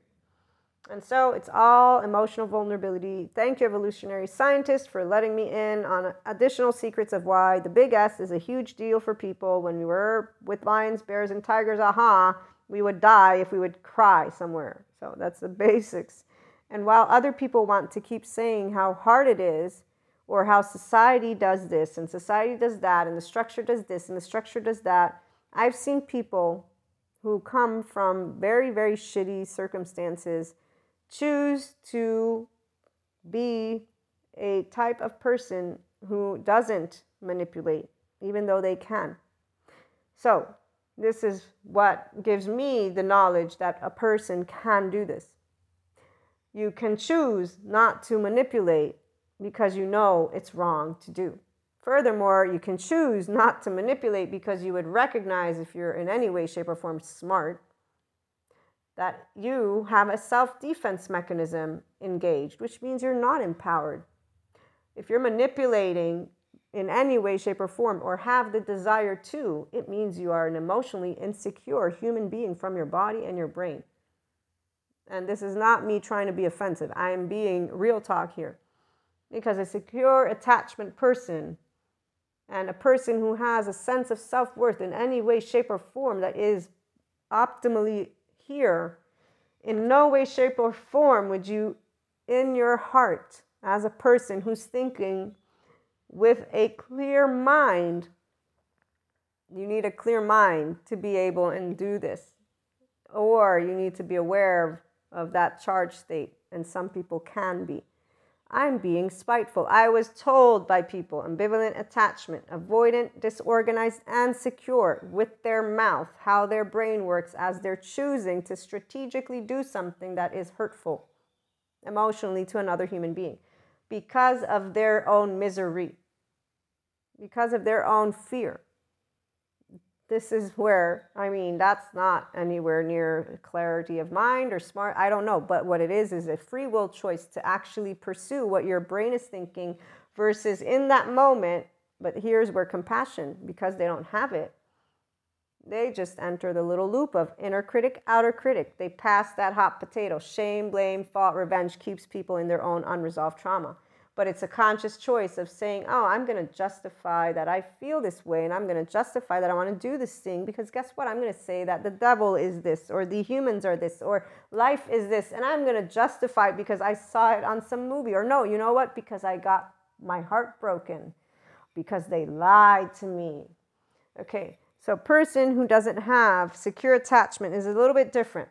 And so it's all emotional vulnerability. Thank you, evolutionary scientists, for letting me in on additional secrets of why the big S is a huge deal for people. When we were with lions, bears, and tigers, aha, we would die if we would cry somewhere. So that's the basics. And while other people want to keep saying how hard it is, or how society does this, and society does that, and the structure does this, and the structure does that, I've seen people who come from very, very shitty circumstances choose to be a type of person who doesn't manipulate, even though they can. So, this is what gives me the knowledge that a person can do this. You can choose not to manipulate because you know it's wrong to do. Furthermore, you can choose not to manipulate because you would recognize, if you're in any way, shape, or form smart, that you have a self defense mechanism engaged, which means you're not empowered. If you're manipulating in any way, shape, or form, or have the desire to, it means you are an emotionally insecure human being from your body and your brain. And this is not me trying to be offensive. I am being real talk here. Because a secure attachment person and a person who has a sense of self worth in any way, shape, or form that is optimally here, in no way, shape, or form would you, in your heart, as a person who's thinking with a clear mind, you need a clear mind to be able and do this. Or you need to be aware of, of that charge state, and some people can be. I'm being spiteful. I was told by people ambivalent attachment, avoidant, disorganized, and secure with their mouth how their brain works as they're choosing to strategically do something that is hurtful emotionally to another human being because of their own misery, because of their own fear. This is where, I mean, that's not anywhere near clarity of mind or smart. I don't know. But what it is, is a free will choice to actually pursue what your brain is thinking versus in that moment. But here's where compassion, because they don't have it, they just enter the little loop of inner critic, outer critic. They pass that hot potato. Shame, blame, fault, revenge keeps people in their own unresolved trauma. But it's a conscious choice of saying, oh, I'm going to justify that I feel this way and I'm going to justify that I want to do this thing because guess what? I'm going to say that the devil is this or the humans are this or life is this. And I'm going to justify it because I saw it on some movie. Or no, you know what? Because I got my heart broken because they lied to me. Okay, so person who doesn't have secure attachment is a little bit different.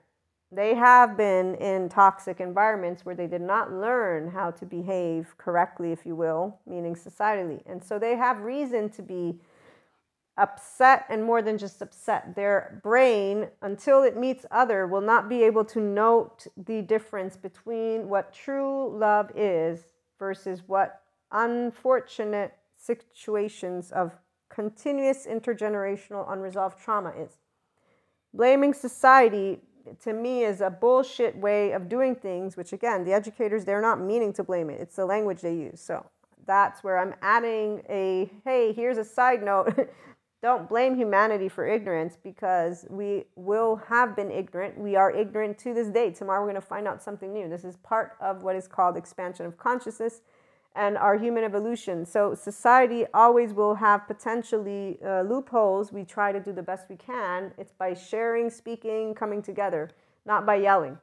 They have been in toxic environments where they did not learn how to behave correctly, if you will, meaning societally. And so they have reason to be upset and more than just upset. Their brain, until it meets other, will not be able to note the difference between what true love is versus what unfortunate situations of continuous intergenerational unresolved trauma is. Blaming society to me is a bullshit way of doing things, which again, the educators, they're not meaning to blame it. It's the language they use. So that's where I'm adding a hey, here's a side note. Don't blame humanity for ignorance because we will have been ignorant. We are ignorant to this day. Tomorrow we're going to find out something new. This is part of what is called expansion of consciousness and our human evolution. So society always will have potentially uh, loopholes. We try to do the best we can. It's by sharing, speaking, coming together, not by yelling.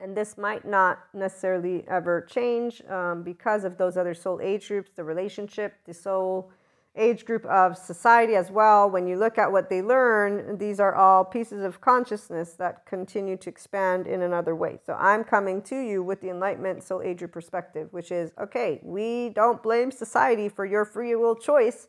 And this might not necessarily ever change um, because of those other soul age groups, the relationship, the soul age group of society as well, when you look at what they learn, these are all pieces of consciousness that continue to expand in another way. So I'm coming to you with the Enlightenment Soul Age perspective, which is okay, we don't blame society for your free will choice.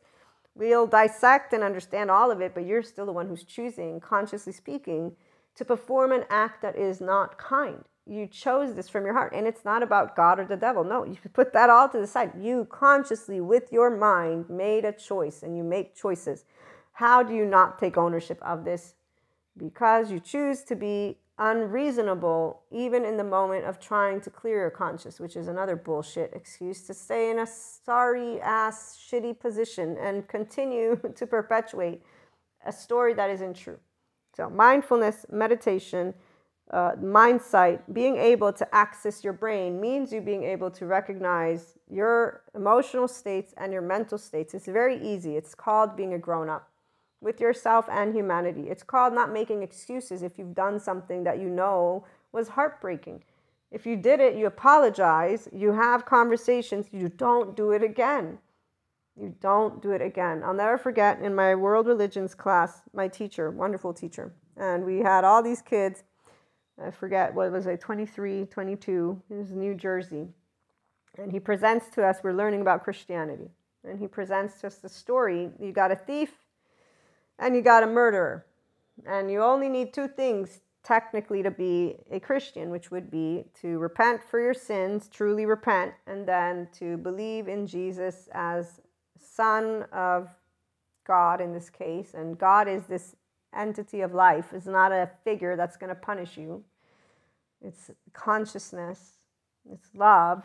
We'll dissect and understand all of it, but you're still the one who's choosing, consciously speaking, to perform an act that is not kind you chose this from your heart and it's not about god or the devil. No you put that all to the side. You consciously with your mind made a choice and you make choices. How do you not take ownership of this? Because you choose to be unreasonable even in the moment of trying to clear your conscience which is another bullshit excuse to stay in a sorry ass shitty position and continue to perpetuate a story that isn't true. So mindfulness meditation uh, mind sight, being able to access your brain means you being able to recognize your emotional states and your mental states. It's very easy. It's called being a grown up with yourself and humanity. It's called not making excuses if you've done something that you know was heartbreaking. If you did it, you apologize, you have conversations, you don't do it again. You don't do it again. I'll never forget in my world religions class, my teacher, wonderful teacher, and we had all these kids I forget what was it, 23, 22. It was New Jersey. And he presents to us, we're learning about Christianity. And he presents to us the story you got a thief and you got a murderer. And you only need two things technically to be a Christian, which would be to repent for your sins, truly repent, and then to believe in Jesus as Son of God in this case. And God is this entity of life, is not a figure that's going to punish you it's consciousness, it's love.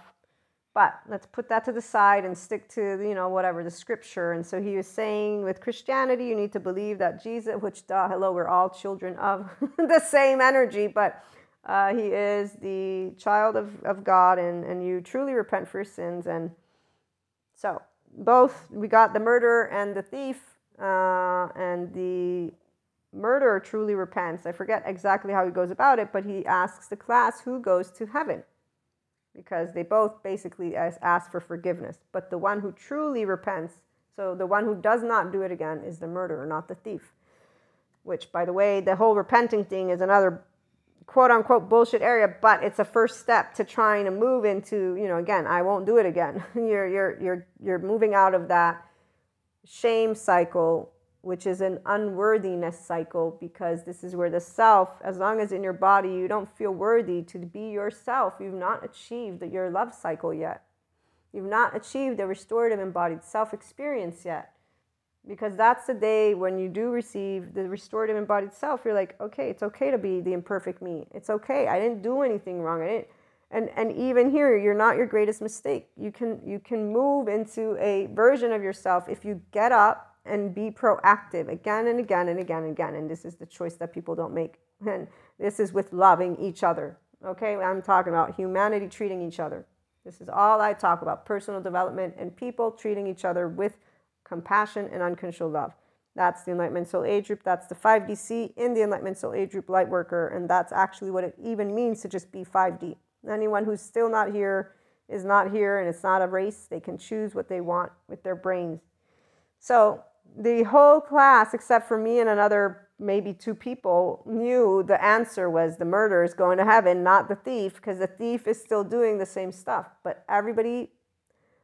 But let's put that to the side and stick to, you know, whatever, the scripture. And so he was saying with Christianity, you need to believe that Jesus, which, duh, hello, we're all children of the same energy, but uh, he is the child of, of God and, and you truly repent for your sins. And so both, we got the murderer and the thief uh, and the murderer truly repents. I forget exactly how he goes about it, but he asks the class who goes to heaven because they both basically ask for forgiveness. But the one who truly repents, so the one who does not do it again, is the murderer, not the thief. Which, by the way, the whole repenting thing is another quote unquote bullshit area, but it's a first step to trying to move into, you know, again, I won't do it again. you're you're you're you're moving out of that shame cycle which is an unworthiness cycle because this is where the self, as long as in your body you don't feel worthy to be yourself, you've not achieved your love cycle yet. You've not achieved the restorative embodied self experience yet. because that's the day when you do receive the restorative embodied self you're like okay it's okay to be the imperfect me. It's okay. I didn't do anything wrong. I didn't and and even here you're not your greatest mistake. You can you can move into a version of yourself. If you get up and be proactive again and again and again and again and this is the choice that people don't make and this is with loving each other okay i'm talking about humanity treating each other this is all i talk about personal development and people treating each other with compassion, and unconditional love. That's the Enlightenment Soul Age group. That's the 5D SEE in the Enlightenment Soul Age group light worker. And that's actually what it even means to just be 5D. Anyone who's still not here is not here, and it's not a race. They can choose what they want with their brains. So the whole class, except for me and another maybe two people, knew the answer was the murderer is going to heaven, not the thief, because the thief is still doing the same stuff. But everybody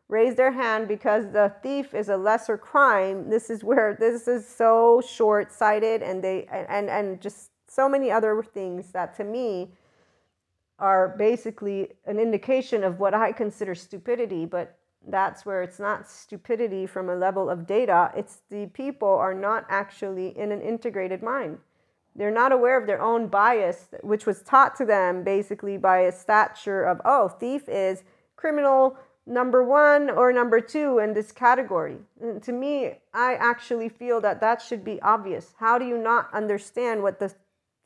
raised their hand because the thief is a lesser crime. This is where this is so short sighted and they and and just so many other things that to me are basically an indication of what I consider stupidity, but that's where it's not stupidity from a level of data. It's the people are not actually in an integrated mind. They're not aware of their own bias, which was taught to them basically by a stature of, oh, thief is criminal, number one or number two in this category. And to me, I actually feel that that should be obvious. How do you not understand what the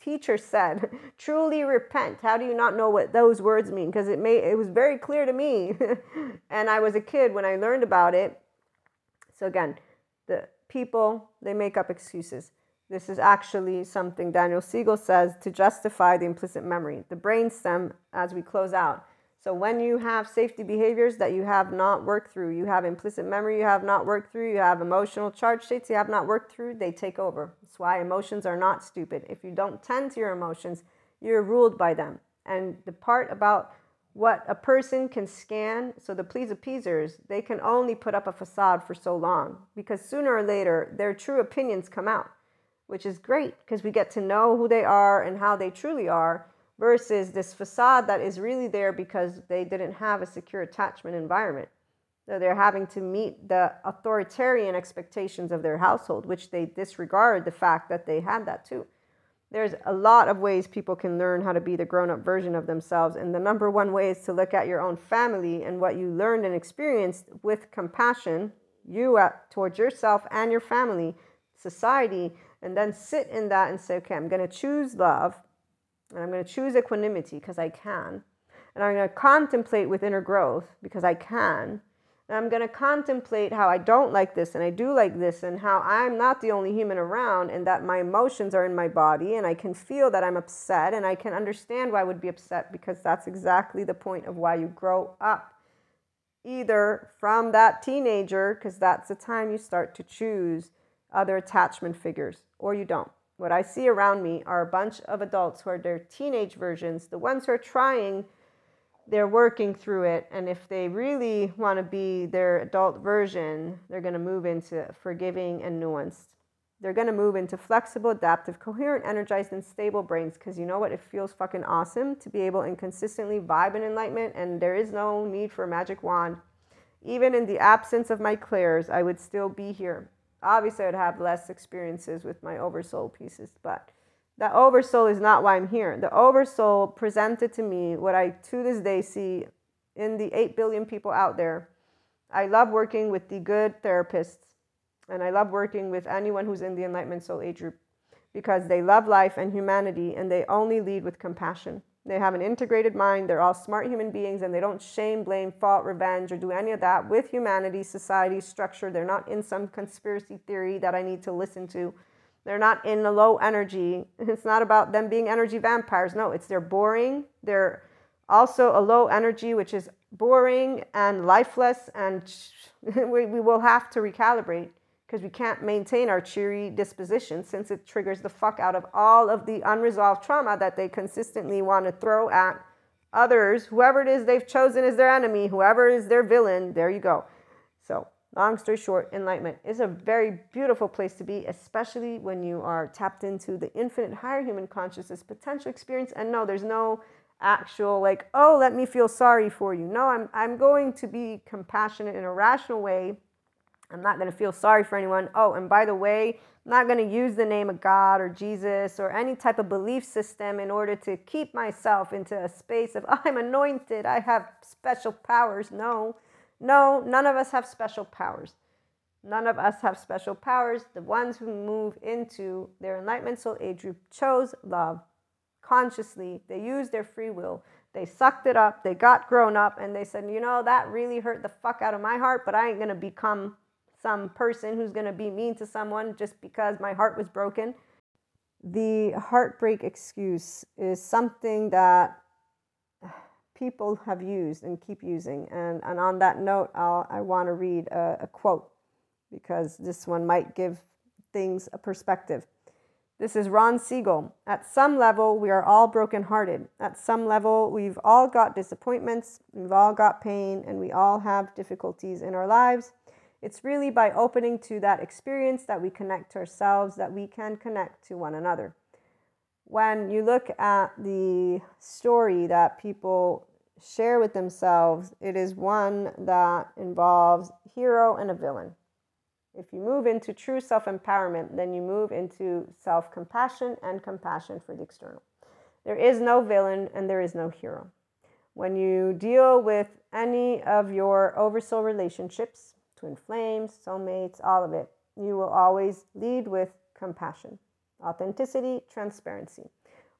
teacher said? Truly repent. How do you not know what those words mean? Because it may it was very clear to me, and I was a kid when I learned about it. So again, the people they make up excuses. This is actually something Daniel Siegel says to justify the implicit memory. The brainstem, as we close out so when you have safety behaviors that you have not worked through, you have implicit memory you have not worked through, you have emotional charge states you have not worked through, they take over. That's why emotions are not stupid. If you don't tend to your emotions, you're ruled by them. And the part about what a person can scan, so the please appeasers, they can only put up a facade for so long because sooner or later their true opinions come out, which is great because we get to know who they are and how they truly are versus this facade that is really there because they didn't have a secure attachment environment. So they're having to meet the authoritarian expectations of their household, which they disregard the fact that they had that too. There's a lot of ways people can learn how to be the grown up version of themselves. And the number one way is to look at your own family and what you learned and experienced with compassion, you at, towards yourself and your family, society, and then sit in that and say, okay, I'm going to choose love and I'm going to choose equanimity because I can. And I'm going to contemplate with inner growth because I can. And I'm going to contemplate how I don't like this and I do like this, and how I'm not the only human around, and that my emotions are in my body, and I can feel that I'm upset, and I can understand why I would be upset because that's exactly the point of why you grow up. Either from that teenager, because that's the time you start to choose other attachment figures, or you don't. What I see around me are a bunch of adults who are their teenage versions, the ones who are trying, they're working through it. And if they really want to be their adult version, they're going to move into forgiving and nuanced. They're going to move into flexible, adaptive, coherent, energized, and stable brains because you know what? It feels fucking awesome to be able and consistently vibe in enlightenment, and there is no need for a magic wand. Even in the absence of my clairs, I would still be here obviously I'd have less experiences with my oversoul pieces, but the oversoul is not why I'm here. The oversoul presented to me what I to this day see in the 8 billion people out there. I love working with the good therapists and I love working with anyone who's in the Enlightenment Soul Age group because they love life and humanity and they only lead with compassion. They have an integrated mind. They're all smart human beings and they don't shame, blame, fault, revenge, or do any of that with humanity, society, structure. They're not in some conspiracy theory that I need to listen to. They're not in a low energy. It's not about them being energy vampires. No, it's they're boring. They're also a low energy, which is boring and lifeless, and we, we will have to recalibrate because we can't maintain our cheery disposition since it triggers the fuck out of all of the unresolved trauma that they consistently want to throw at others, whoever it is they've chosen as their enemy, whoever is their villain. There you go. So, long story short, enlightenment is a very beautiful place to be, especially when you are tapped into the infinite higher human consciousness potential experience. And no, there's no actual like, oh, let me feel sorry for you. No, I'm I'm going to be compassionate in a rational way I'm not going to feel sorry for anyone. Oh, and by the way, I'm not going to use the name of God or Jesus or any type of belief system in order to keep myself into a space of I'm anointed, I have special powers. No, no, none of us have special powers. None of us have special powers. The ones who move into their enlightenment soul age group chose love consciously. They used their free will. They sucked it up. They got grown up and they said, you know, that really hurt the fuck out of my heart, but I ain't going to become some person who's going to be mean to someone just because my heart was broken. The heartbreak excuse is something that people have used and keep using. And, and on that note, I'll, I want to read a, a quote because this one might give things a perspective. This is Ron Siegel. At some level, we are all brokenhearted. At some level, we've all got disappointments, we've all got pain, and we all have difficulties in our lives. It's really by opening to that experience that we connect to ourselves, that we can connect to one another. When you look at the story that people share with themselves, it is one that involves hero and a villain. If you move into true self empowerment, then you move into self compassion and compassion for the external. There is no villain and there is no hero. When you deal with any of your oversoul relationships, twin flames, soulmates, all of it. You will always lead with compassion, authenticity, transparency.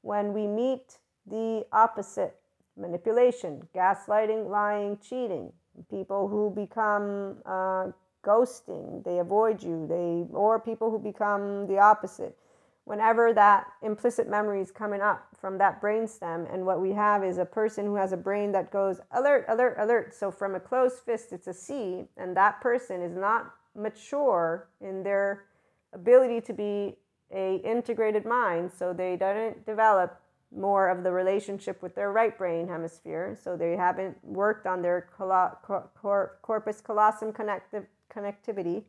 When we meet the opposite, manipulation, gaslighting, lying, cheating, people who become uh, ghosting, they avoid you, they or people who become the opposite whenever that implicit memory is coming up from that brainstem. And what we have is a person who has a brain that goes alert, alert, alert. So from a closed fist, it's a C, and that person is not mature in their ability to be a integrated mind. So they don't develop more of the relationship with their right brain hemisphere. So they haven't worked on their corpus callosum connectivity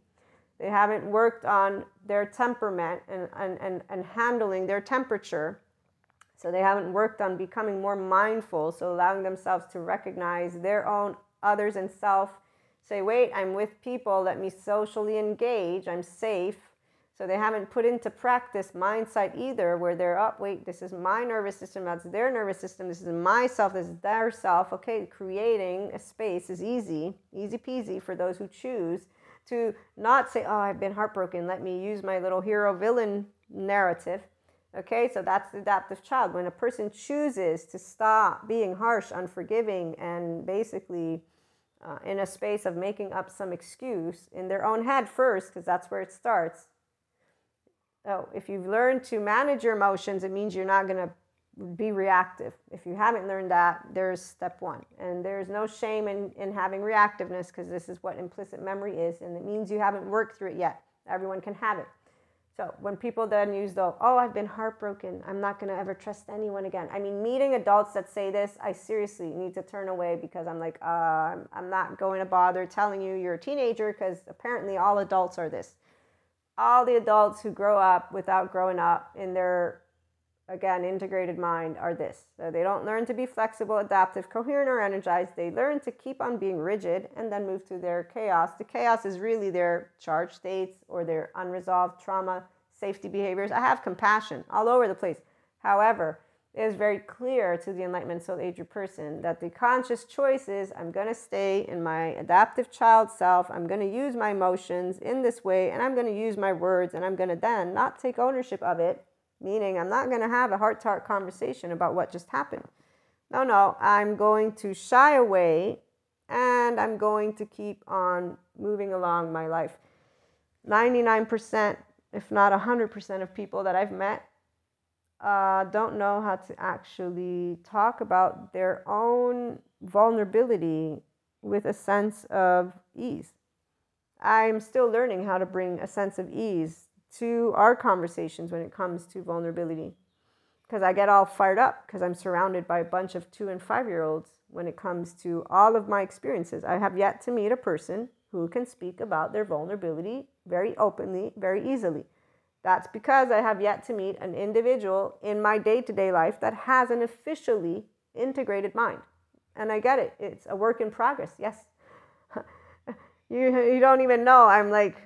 they haven't worked on their temperament and, and, and, and handling their temperature. So they haven't worked on becoming more mindful, so allowing themselves to recognize their own others and self. Say, wait, I'm with people, let me socially engage, I'm safe. So they haven't put into practice mindsight either, where they're up, oh, wait, this is my nervous system, that's their nervous system, this is myself, this is their self. Okay, creating a space is easy, easy peasy for those who choose to not say, oh, I've been heartbroken. Let me use my little hero villain narrative. Okay, so that's the adaptive child. When a person chooses to stop being harsh, unforgiving, and basically uh, in a space of making up some excuse in their own head first, because that's where it starts. Oh, if you've learned to manage your emotions, it means you're not going to be reactive. If you haven't learned that, there's step one. And there's no shame in, in having reactiveness because this is what implicit memory is. And it means you haven't worked through it yet. Everyone can have it. So when people then use the, oh, I've been heartbroken, I'm not going to ever trust anyone again. I mean, meeting adults that say this, I seriously need to turn away because I'm like, uh, I'm, I'm not going to bother telling you you're a teenager because apparently all adults are this. All the adults who grow up without growing up in their again, integrated mind are this. So they don't learn to be flexible, adaptive, coherent, or energized. They learn to keep on being rigid and then move to their chaos. The chaos is really their charge states or their unresolved trauma, safety behaviors. I have compassion all over the place. However, it is very clear to the Enlightenment Soul Age person that the conscious choice is I'm going to stay in my adaptive child self. I'm going to use my emotions in this way, and I'm going to use my words, and I'm going to then not take ownership of it meaning I'm not going to have a heart to heart conversation about what just happened. No, no, I'm going to shy away and I'm going to keep on moving along my life. 99%, if not 100% of people that I've met uh, don't know how to actually talk about their own vulnerability with a sense of ease. I'm still learning how to bring a sense of ease to our conversations when it comes to vulnerability. Because I get all fired up because I'm surrounded by a bunch of two and five year olds when it comes to all of my experiences. I have yet to meet a person who can speak about their vulnerability very openly, very easily. That's because I have yet to meet an individual in my day to day life that has an officially integrated mind. And I get it, it's a work in progress, yes. you, you don't even know. I'm like,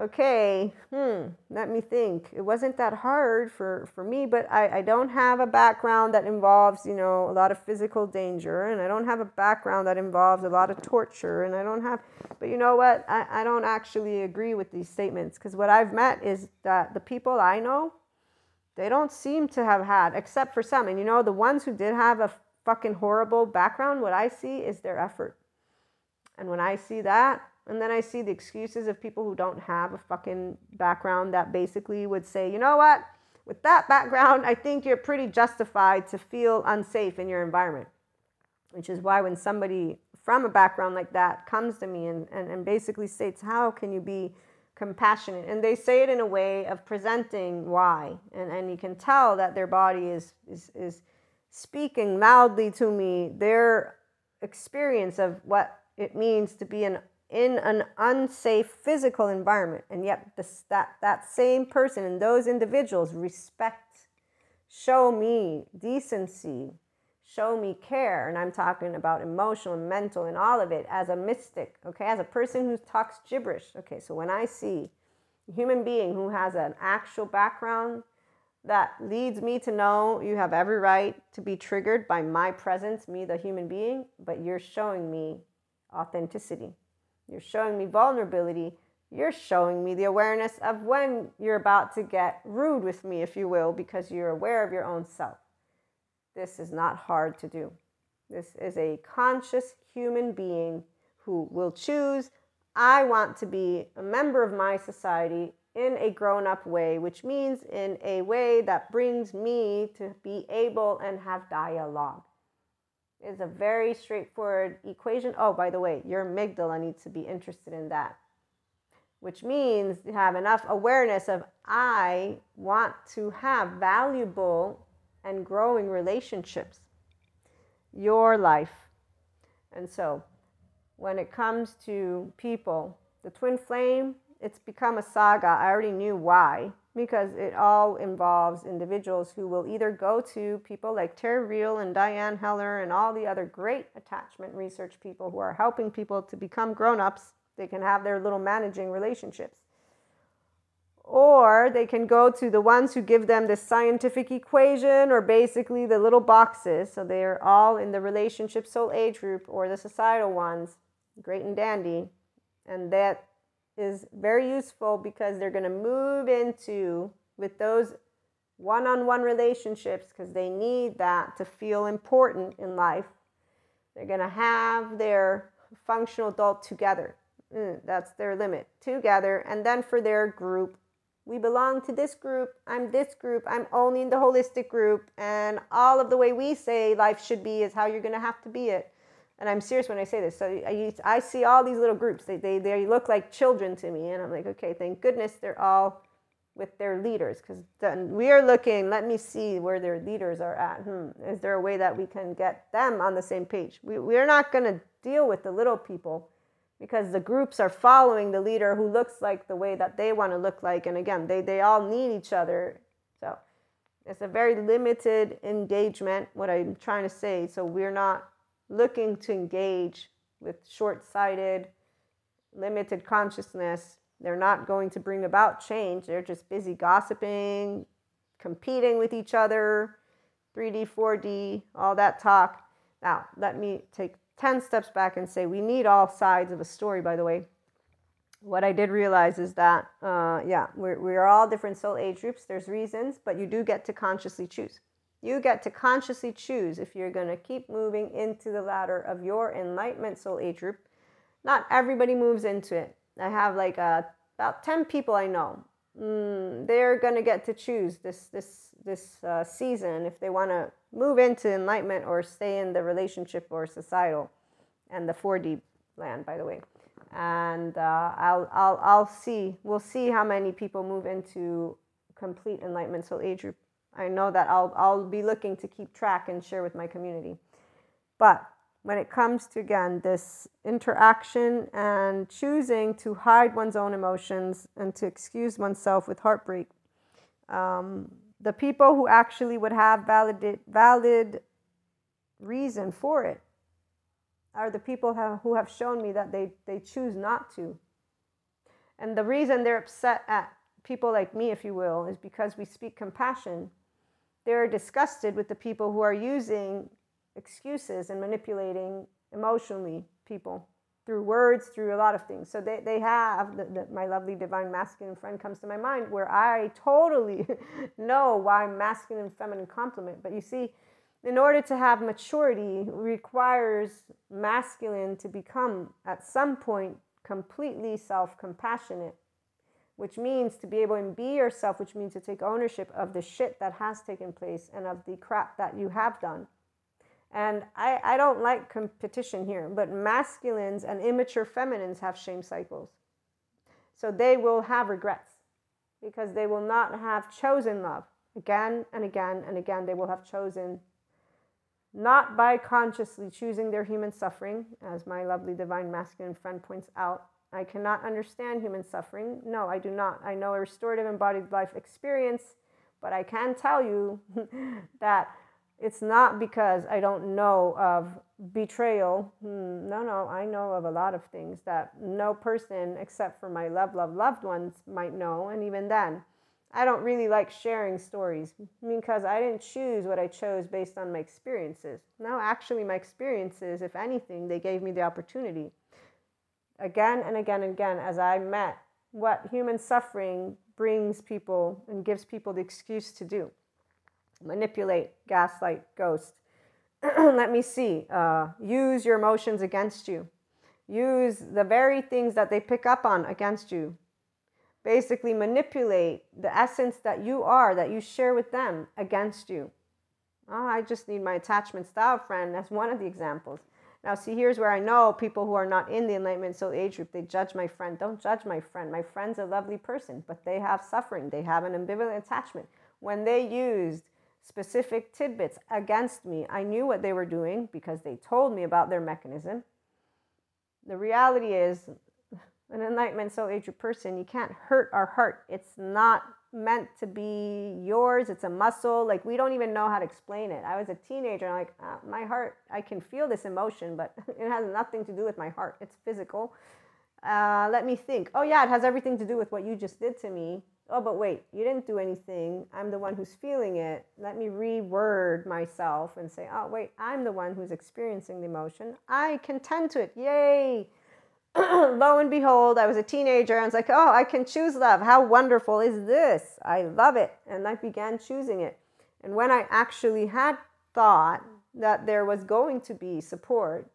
okay, hmm, let me think. It wasn't that hard for, for me, but I, I don't have a background that involves, you know, a lot of physical danger, and I don't have a background that involves a lot of torture, and I don't have, but you know what? I, I don't actually agree with these statements because what I've met is that the people I know, they don't seem to have had, except for some, and you know, the ones who did have a fucking horrible background, what I see is their effort. And when I see that, and then I see the excuses of people who don't have a fucking background that basically would say, you know what? With that background, I think you're pretty justified to feel unsafe in your environment. Which is why when somebody from a background like that comes to me and, and, and basically states, How can you be compassionate? And they say it in a way of presenting why. And, and you can tell that their body is, is, is speaking loudly to me their experience of what it means to be an in an unsafe physical environment. And yet this, that, that same person and those individuals respect show me decency show me care. And i'm talking about emotional and mental and all of it as a mystic okay? As a person who talks gibberish. Okay so when i see a human being who has an actual background that leads me to know you have every right to be triggered by my presence me the human being but you're showing me authenticity you're showing me vulnerability. You're showing me the awareness of when you're about to get rude with me, if you will, because you're aware of your own self. This is not hard to do. This is a conscious human being who will choose, I want to be a member of my society in a grown up way, which means in a way that brings me to be able and have dialogue is a very straightforward equation. Oh, by the way, your amygdala needs to be interested in that, which means you have enough awareness of I want to have valuable and growing relationships, your life. And so when it comes to people, the twin flame, it's become a saga. I already knew why because it all involves individuals who will either go to people like Terry Real and Diane Heller and all the other great attachment research people who are helping people to become grown ups. They can have their little managing relationships. Or they can go to the ones who give them the scientific equation or basically the little boxes. So they're all in the relationship soul age group or the societal ones, great and dandy. And that is very useful because they're going to move into with those one-on-one relationships because they need that to feel important in life. They're going to have their functional adult together. Mm, that's their limit. Together and then for their group we belong to this group i'm this group i'm only in the holistic group and all of the way we say life should be is how you're going to have to be it and I'm serious when I say this. So I, I see all these little groups. They, they, they look like children to me. And I'm like, okay, thank goodness they're all with their leaders because then we are looking, let me see where their leaders are at. Hmm, is there a way that we can get them on the same page? We, we're not going to deal with the little people because the groups are following the leader who looks like the way that they want to look like. And again, they, they all need each other. So it's a very limited engagement, what I'm trying to say. So we're not looking to engage with short sighted, limited consciousness. They're not going to bring about change. They're just busy gossiping, competing with each other, 3D, 4D, all that talk. Now, let me take 10 steps back and say we need all sides of a story, by the way. What I did realize is that, uh, yeah, we're, we're all different soul age groups. There's reasons, but you do get to consciously choose. You get to consciously choose if you're going to keep moving into the ladder of your enlightenment soul age group. Not everybody moves into it. I have like uh, about 10 people I know. Mm, they're going to get to choose this this this uh, season if they want to move into enlightenment or stay in the relationship or societal and the 4D land by the way and uh, I'll, I'll, I'll see we'll see how many people move into complete enlightenment soul age group I know that I'll, I'll be looking to keep track and share with my community. But when it comes to, again, this interaction and choosing to hide one's own emotions and to excuse oneself with heartbreak, um, the people who actually would have valid, valid reason for it are the people have, who have shown me that they, they choose not to. And the reason they're upset at people like me, if you will, is because we speak compassion. They're disgusted with the people who are using excuses and manipulating emotionally people through words, through a lot of things. So they, they have, the, the, my lovely divine masculine friend comes to my mind where I totally know why masculine and feminine complement. But you see, in order to have maturity requires masculine to become at some point completely self-compassionate which means to be able to be yourself which means to take ownership of the shit that has taken place and of the crap that you have done and I, I don't like competition here but masculines and immature feminines have shame cycles so they will have regrets because they will not have chosen love again and again and again they will have chosen not by consciously choosing their human suffering, as my lovely divine masculine friend points out. I cannot understand human suffering. No, I do not. I know a restorative embodied life experience, but I can tell you that it's not because I don't know of betrayal. Hmm, no, no, I know of a lot of things that no person except for my love, love, loved ones might know. And even then, I don't really like sharing stories because I didn't choose what I chose based on my experiences. No, actually, my experiences, if anything, they gave me the opportunity. Again and again and again, as I met what human suffering brings people and gives people the excuse to do manipulate, gaslight, ghost. Let me see. Uh, use your emotions against you. Use the very things that they pick up on against you basically manipulate the essence that you are, that you share with them against you. Oh, I just need my attachment style friend. That's one of the examples. Now, see, here's where I know people who are not in the Enlightenment Soul Age group, they judge my friend. Don't judge my friend. My friend's a lovely person, but they have suffering. They have an ambivalent attachment. When they used specific tidbits against me, I knew what they were doing because they told me about their mechanism. The reality is, an enlightenment soul age group person, you can't hurt our heart. It's not meant to be yours. It's a muscle. Like we don't even know how to explain it. I was a teenager and I'm like, ah, my heart, I can feel this emotion, but it has nothing to do with my heart. It's physical. Uh, let me think. Oh yeah, it has everything to do with what you just did to me. Oh, but wait, you didn't do anything. I'm the one who's feeling it. Let me reword myself and say, oh, wait, I'm the one who's experiencing the emotion. I can tend to it. Yay. lo and behold, I was a teenager. I was like, oh, I can choose love. How wonderful is this? I love it. And I began choosing it. And when I actually had thought that there was going to be support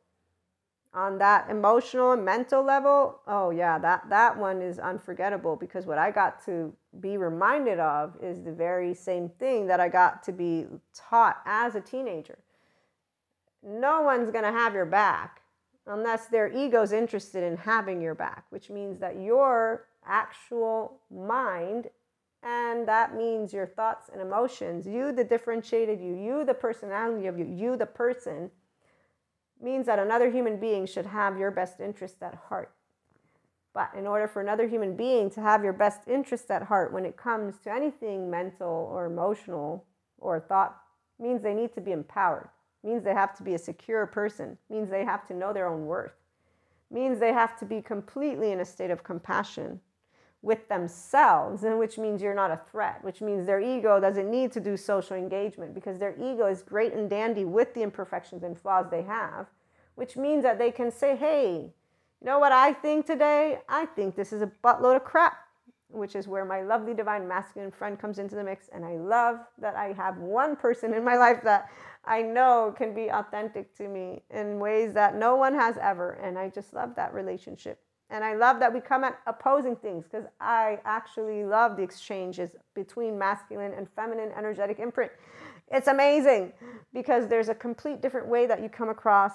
on that emotional and mental level, oh, yeah, that, that one is unforgettable because what I got to be reminded of is the very same thing that I got to be taught as a teenager. No one's going to have your back unless their ego's interested in having your back, which means that your actual mind, and that means your thoughts and emotions, you, the differentiated you, you, the personality of you, you, the person, means that another human being should have your best interest at heart. But in order for another human being to have your best interest at heart when it comes to anything mental or emotional or thought, means they need to be empowered means they have to be a secure person, means they have to know their own worth, means they have to be completely in a state of compassion with themselves, and which means you're not a threat, which means their ego doesn't need to do social engagement because their ego is great and dandy with the imperfections and flaws they have, which means that they can say, hey, you know what I think today? I think this is a buttload of crap, which is where my lovely divine masculine friend comes into the mix. And I love that I have one person in my life that I know can be authentic to me in ways that no one has ever. And I just love that relationship. And I love that we come at opposing things because I actually love the exchanges between masculine and feminine energetic imprint. It's amazing because there's a complete different way that you come across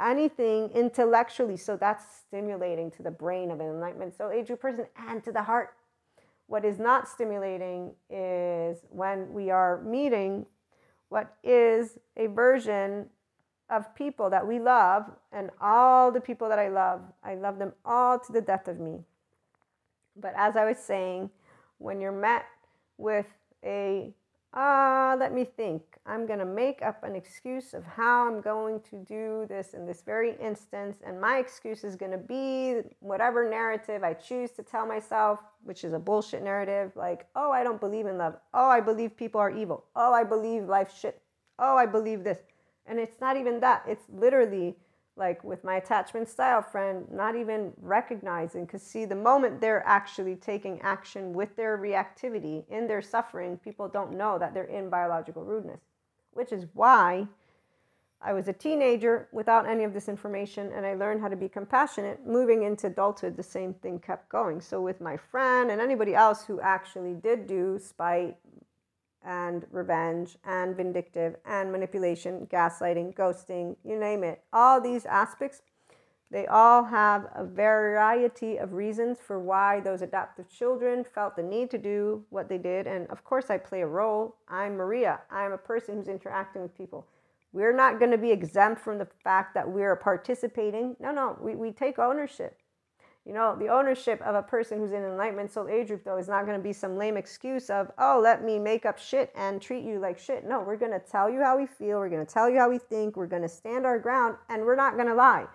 anything intellectually. So that's stimulating to the brain of an enlightenment soul age person and to the heart. What is not stimulating is when we are meeting what is a version of people that we love and all the people that I love, I love them all to the death of me. But as I was saying, when you're met with a uh, let me think. I'm going to make up an excuse of how I'm going to do this in this very instance. And my excuse is going to be whatever narrative I choose to tell myself, which is a bullshit narrative like, oh, I don't believe in love. Oh, I believe people are evil. Oh, I believe life shit. Oh, I believe this. And it's not even that. It's literally like with my attachment style friend, not even recognizing, because see, the moment they're actually taking action with their reactivity in their suffering, people don't know that they're in biological rudeness, which is why I was a teenager without any of this information and I learned how to be compassionate. Moving into adulthood, the same thing kept going. So, with my friend and anybody else who actually did do spite, and revenge and vindictive and manipulation, gaslighting, ghosting, you name it. All these aspects, they all have a variety of reasons for why those adoptive children felt the need to do what they did. And of course, I play a role. I'm Maria, I'm a person who's interacting with people. We're not going to be exempt from the fact that we're participating. No, no, we, we take ownership. You know, the ownership of a person who's in an enlightenment soul age group, though, is not going to be some lame excuse of, oh, let me make up shit and treat you like shit. No, we're going to tell you how we feel. We're going to tell you how we think. We're going to stand our ground and we're not going to lie.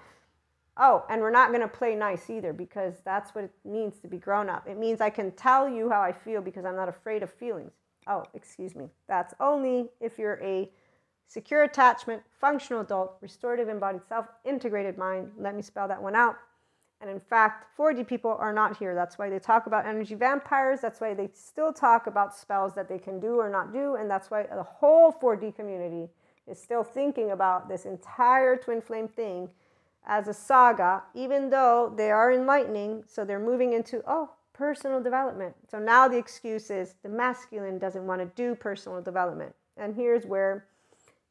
Oh, and we're not going to play nice either because that's what it means to be grown up. It means I can tell you how I feel because I'm not afraid of feelings. Oh, excuse me. That's only if you're a secure attachment, functional adult, restorative embodied self, integrated mind. Let me spell that one out and in fact, 4D people are not here. That's why they talk about energy vampires. That's why they still talk about spells that they can do or not do. And that's why the whole 4D community is still thinking about this entire twin flame thing as a saga, even though they are enlightening. So they're moving into, oh, personal development. So now the excuse is the masculine doesn't want to do personal development. And here's where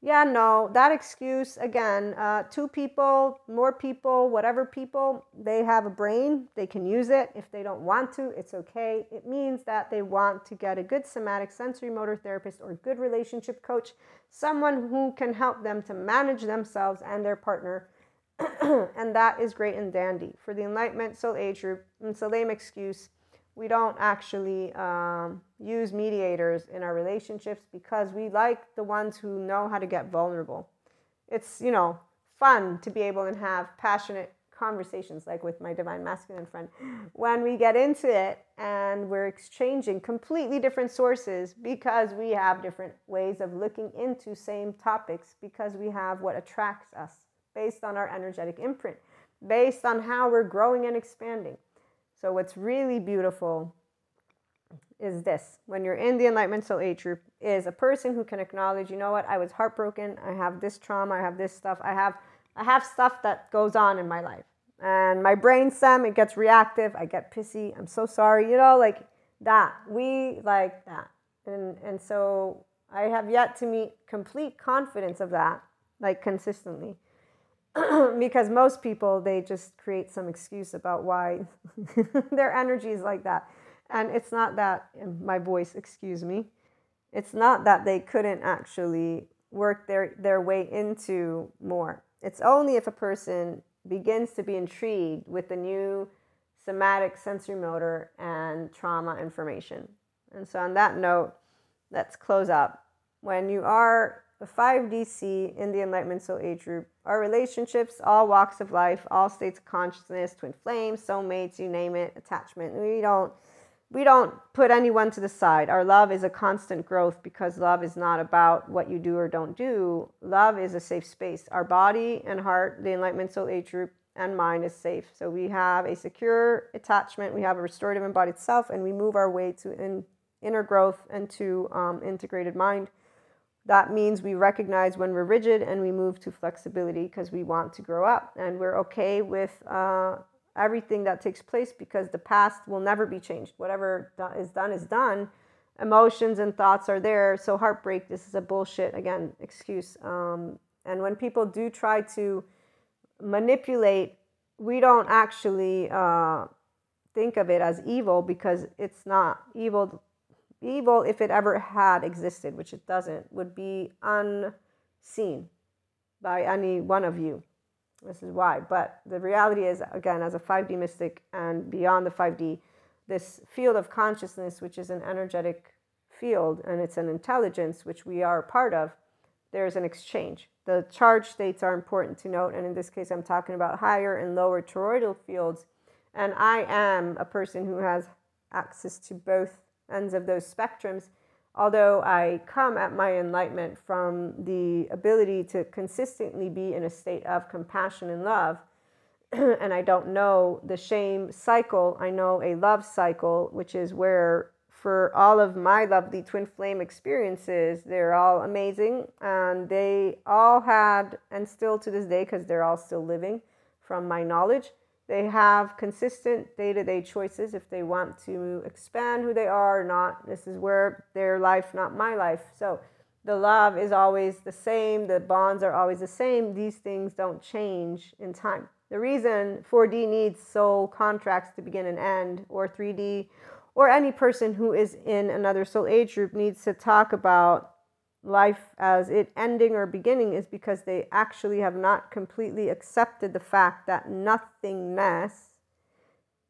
yeah, no, that excuse again, uh, two people, more people, whatever people, they have a brain, they can use it. If they don't want to, it's okay. It means that they want to get a good somatic sensory motor therapist or good relationship coach, someone who can help them to manage themselves and their partner. and that is great and dandy. For the Enlightenment Soul Age group, it's a lame excuse we don't actually um, use mediators in our relationships because we like the ones who know how to get vulnerable. It's, you know, fun to be able to have passionate conversations like with my divine masculine friend when we get into it and we're exchanging completely different sources because we have different ways of looking into same topics because we have what attracts us based on our energetic imprint based on how we're growing and expanding. So, what's really beautiful is this. When you're in the Enlightenment Soul Age group, is a person who can acknowledge, you know what, I was heartbroken, I have this trauma, I have this stuff, I have I have stuff that goes on in my life. And my brain stem, it gets reactive, I get pissy, I'm so sorry, you know, like that. We like that. And and so I have yet to meet complete confidence of that, like consistently. because most people they just create some excuse about why their energy is like that. And it's not that my voice excuse me it's not that they couldn't actually work their their way into more. It's only if a person begins to be intrigued with the new somatic sensory motor and trauma information. And so on that note let's close up. When you are the 5D SEE in the Enlightenment Soul Age group are relationships, all walks of life, all states of consciousness, twin flames, soulmates, you name it, attachment. We don't we don't put anyone to the side. Our love is a constant growth because love is not about what you do or don't do. Love is a safe space. Our body and heart, the Enlightenment Soul Age group, and mind is safe. So we have a secure attachment, we have a restorative embodied self, and we move our way to in, inner growth and to um, integrated mind. That means we recognize when we're rigid and we move to flexibility because we want to grow up and we're okay with uh, everything that takes place because the past will never be changed. Whatever is done is done. Emotions and thoughts are there. So, heartbreak, this is a bullshit, again, excuse. Um, and when people do try to manipulate, we don't actually uh, think of it as evil because it's not evil evil, if it ever had existed, which it doesn't, would be unseen by any one of you. This is why. But the reality is, again, as a 5D mystic and beyond the 5D, this field of consciousness, which is an energetic field and it's an intelligence, which we are part of, there's an exchange. The charge states are important to note, and in this case, I'm talking about higher and lower toroidal fields. And I am a person who has access to both ends of those spectrums. Although I come at my enlightenment from the ability to consistently be in a state of compassion and love, and I don't know the shame cycle, I know a love cycle, which is where for all of my lovely twin flame experiences. They're all amazing and they all had, and still to this day, because they're all still living from my knowledge, they have consistent day to day choices if they want to expand who they are or not. This is where their life, not my life. So the love is always the same, the bonds are always the same. These things don't change in time. The reason 4D needs soul contracts to begin and end, or 3D or any person who is in another soul age group needs to talk about life as it ending or beginning is because they actually have not completely accepted the fact that nothingness,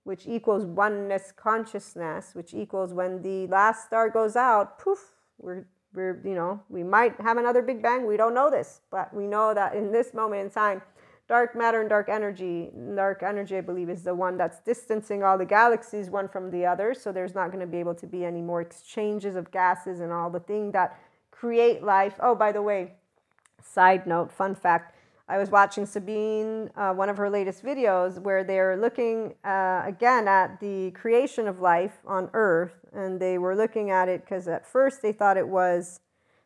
which equals oneness consciousness, which equals when the last star goes out, poof, we're, we're, you know, we might have another Big Bang. We don't know this, but we know that in this moment in time, dark matter and dark energy. Dark energy, I believe, is the one that's distancing all the galaxies one from the other. So there's not going to be able to be any more exchanges of gases and all the thing that create life. Oh, by the way, side note, fun fact. I was watching Sabine, uh, one of her latest videos, where they're looking uh, again at the creation of life on Earth. And they were looking at it because at first they thought it was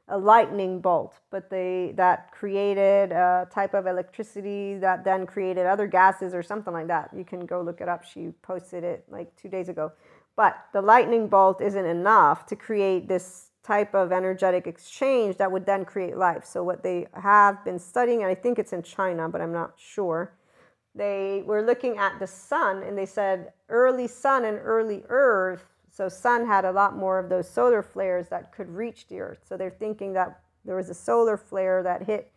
a lightning bolt, but they that created a type of electricity that then created other gases or something like that. You can go look it up. She posted it like two days ago. But the lightning bolt isn't enough to create this type of energetic exchange that would then create life. So what they have been studying, and I think it's in China, but I'm not sure. They were looking at the sun and they said early sun and early earth so sun had a lot more of those solar flares that could reach the earth. So they're thinking that there was a solar flare that hit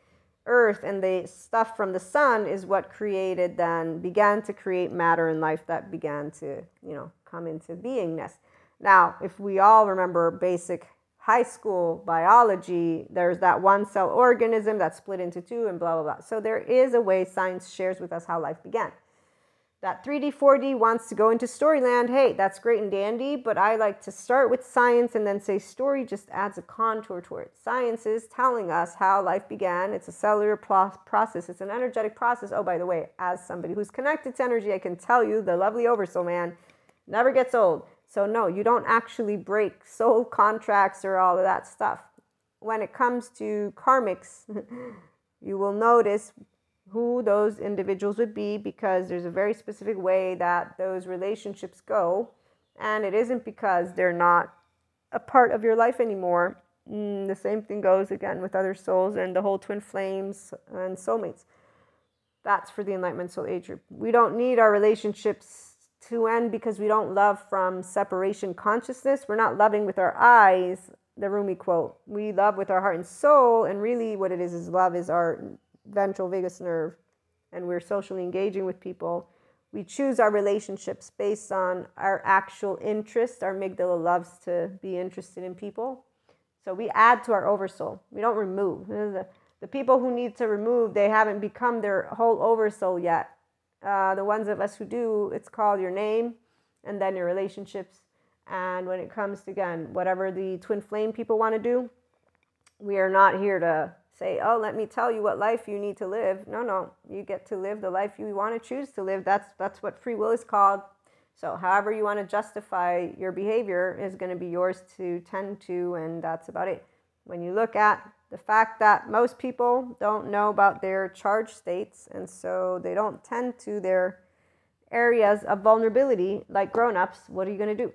earth and the stuff from the sun is what created then began to create matter and life that began to, you know, come into beingness. Now, if we all remember basic high school biology, there's that one cell organism that's split into two and blah, blah, blah. So there is a way science shares with us how life began that 3D, 4D wants to go into storyland, hey, that's great and dandy, but I like to start with science and then say story just adds a contour to it. Science is telling us how life began. It's a cellular process, it's an energetic process. Oh, by the way, as somebody who's connected to energy, I can tell you the lovely Oversoul man never gets old. So, no, you don't actually break soul contracts or all of that stuff. When it comes to karmics, you will notice who those individuals would be because there's a very specific way that those relationships go. And it isn't because they're not a part of your life anymore. Mm, the same thing goes again with other souls and the whole twin flames and soulmates. That's for the Enlightenment Soul Age group. We don't need our relationships to end because we don't love from separation consciousness. We're not loving with our eyes, the Rumi quote. We love with our heart and soul. And really, what it is is love is our ventral vagus nerve and we're socially engaging with people, we choose our relationships based on our actual interest. Our amygdala loves to be interested in people. So we add to our oversoul. We don't remove. The, people who need to remove, they haven't become their whole oversoul yet. Uh, the ones of us who do, it's called your name and then your relationships. And when it comes to, again, whatever the twin flame people want to do, we are not here to say, oh, let me tell you what life you need to live. No, no, you get to live the life you want to choose to live. That's that's what free will is called. So, however you want to justify your behavior is going to be yours to tend to, and that's about it. When you look at the fact that most people don't know about their charge states, and so they don't tend to their areas of vulnerability like grown-ups, what are you going to do?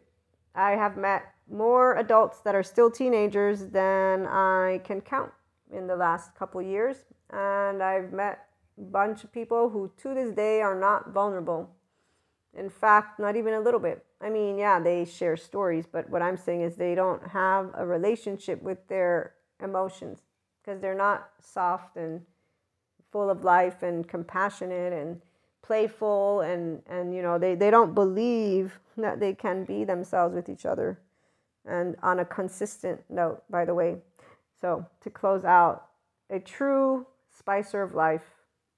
I have met more adults that are still teenagers than I can count in the last couple years, and I've met a bunch of people who to this day are not vulnerable. In fact, not even a little bit. I mean, yeah, they share stories, but what I'm saying is they don't have a relationship with their emotions because they're not soft and full of life and compassionate and playful and and you know they, they don't believe that they can be themselves with each other and on a consistent note, by the way. So, to close out, a true spicer of life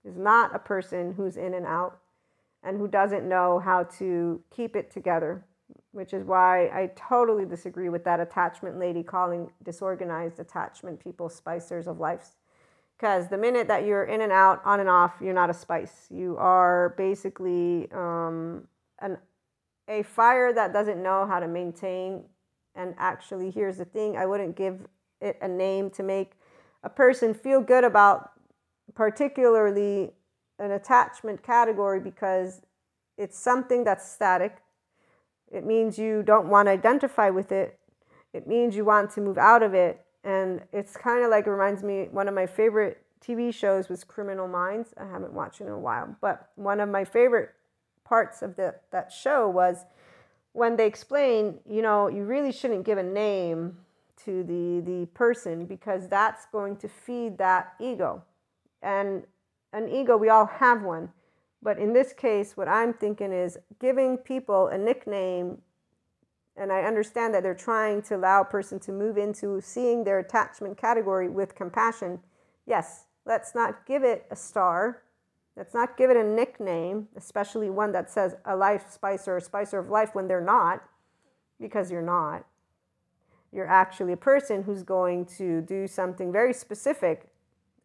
is not a person who's in and out and who doesn't know how to keep it together, which is why I totally disagree with that attachment lady calling disorganized attachment people spicers of life. Because the minute that you're in and out, on and off, you're not a spice. You are basically um, an, a fire that doesn't know how to maintain. And actually, here's the thing I wouldn't give it a name to make a person feel good about, particularly an attachment category, because it's something that's static. It means you don't want to identify with it. It means you want to move out of it and it's kind of like it reminds me one of my favorite TV shows was Criminal Minds. I haven't watched it in a while, but one of my favorite parts of the, that show was when they explain, you know, you really shouldn't give a name to the the person because that's going to feed that ego. And an ego, we all have one. But in this case, what I'm thinking is giving people a nickname and I understand that they're trying to allow a person to move into seeing their attachment category with compassion. Yes, let's not give it a star. Let's not give it a nickname, especially one that says a life spicer or spicer of life when they're not, because you're not. You're actually a person who's going to do something very specific,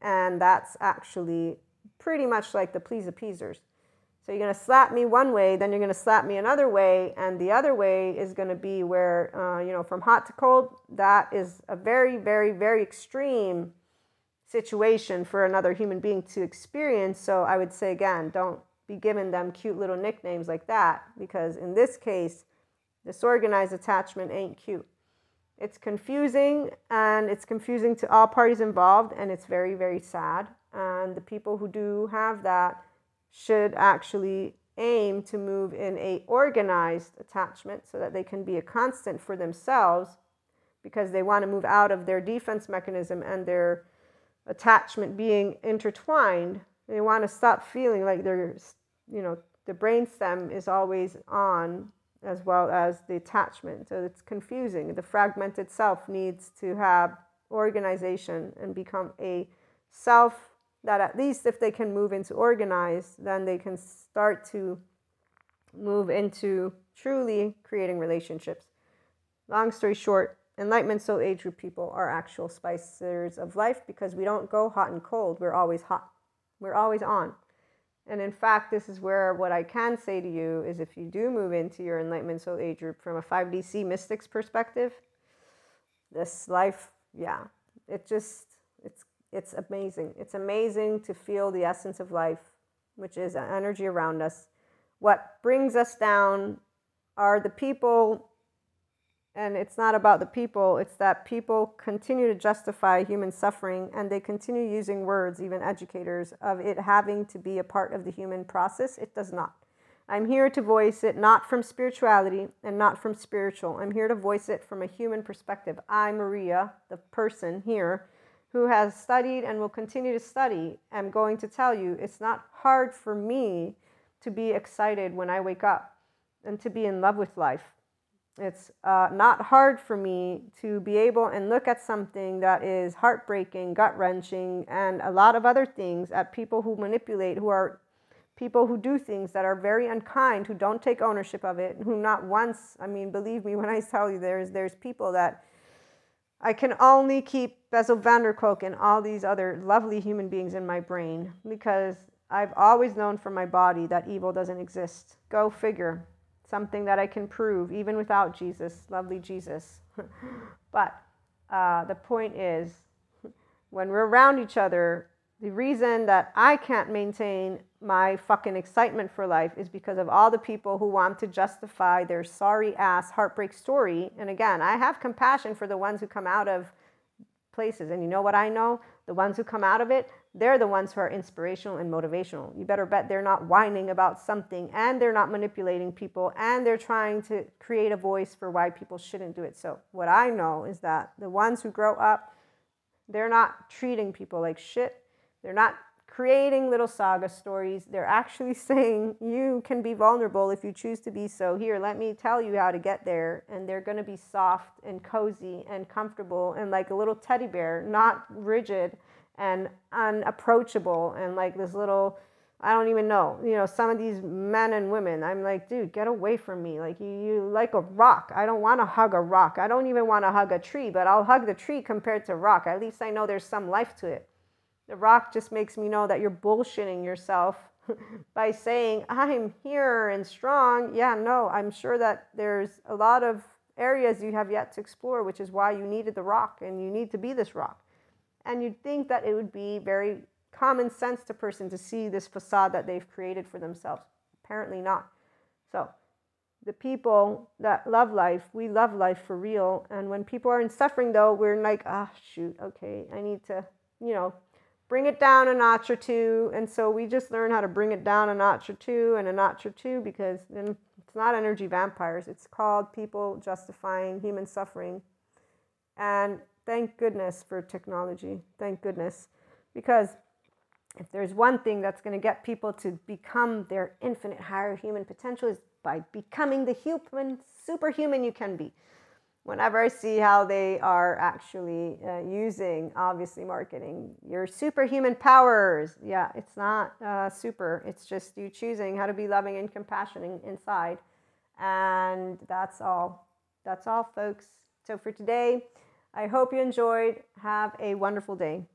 and that's actually pretty much like the please appeasers. So you're going to slap me one way, then you're going to slap me another way, and the other way is going to be where, uh, you know, from hot to cold, that is a very, very, very extreme situation for another human being to experience. So I would say, again, don't be giving them cute little nicknames like that, because in this case, disorganized attachment ain't cute. It's confusing, and it's confusing to all parties involved, and it's very, very sad. And the people who do have that, should actually aim to move in a organized attachment so that they can be a constant for themselves because they want to move out of their defense mechanism and their attachment being intertwined. They want to stop feeling like they're you know the brain stem is always on as well as the attachment. So it's confusing. The fragmented self needs to have organization and become a self that at least if they can move into organized, then they can start to move into truly creating relationships. Long story short, Enlightenment Soul Age group people are actual spicers of life because we don't go hot and cold. We're always hot. We're always on. And in fact, this is where what I can say to you is if you do move into your Enlightenment Soul Age group from a 5D SEE mystics perspective, this life, yeah, it just, it's amazing. It's amazing to feel the essence of life, which is energy around us. What brings us down are the people, and it's not about the people, it's that people continue to justify human suffering and they continue using words, even educators, of it having to be a part of the human process. It does not. I'm here to voice it not from spirituality and not from spiritual. I'm here to voice it from a human perspective. I, Maria, the person here, who has studied and will continue to study am going to tell you it's not hard for me to be excited when I wake up and to be in love with life. It's uh, not hard for me to be able and look at something that is heartbreaking, gut wrenching, and a lot of other things at people who manipulate, who are people who do things that are very unkind, who don't take ownership of it, who not once, I mean, believe me when I tell you there's, there's people that I can only keep Bessel van der Kolk and all these other lovely human beings in my brain because I've always known from my body that evil doesn't exist. Go figure. Something that I can prove even without Jesus, lovely Jesus. but uh, the point is, when we're around each other, the reason that I can't maintain my fucking excitement for life is because of all the people who want to justify their sorry ass heartbreak story. And again, I have compassion for the ones who come out of places. And you know what I know? The ones who come out of it, they're the ones who are inspirational and motivational. You better bet they're not whining about something and they're not manipulating people and they're trying to create a voice for why people shouldn't do it. So, what I know is that the ones who grow up, they're not treating people like shit they're not creating little saga stories. They're actually saying you can be vulnerable if you choose to be so. Here, let me tell you how to get there. And they're going to be soft and cozy and comfortable and like a little teddy bear, not rigid and unapproachable and like this little I don't even know. You know, some of these men and women, I'm like, dude, get away from me. Like you, you like a rock. I don't want to hug a rock. I don't even want to hug a tree, but I'll hug the tree compared to rock. At least I know there's some life to it. The rock just makes me know that you're bullshitting yourself by saying, I'm here and strong. Yeah, no, I'm sure that there's a lot of areas you have yet to explore, which is why you needed the rock and you need to be this rock. And you'd think that it would be very common sense to person to see this facade that they've created for themselves. Apparently not. So, the people that love life, we love life for real. And when people are in suffering, though, we're like, ah, oh, shoot, okay, I need to, you know, bring it down a notch or two. And so we just learn how to bring it down a notch or two and a notch or two because then it's not energy vampires. It's called people justifying human suffering. And thank goodness for technology. Thank goodness. Because if there's one thing that's going to get people to become their infinite higher human potential is by becoming the human superhuman you can be whenever i see how they are actually uh, using obviously marketing your superhuman powers. Yeah it's not uh, super. It's just you choosing how to be loving and compassionate inside. And that's all. That's all folks. So for today i hope you enjoyed. Have a wonderful day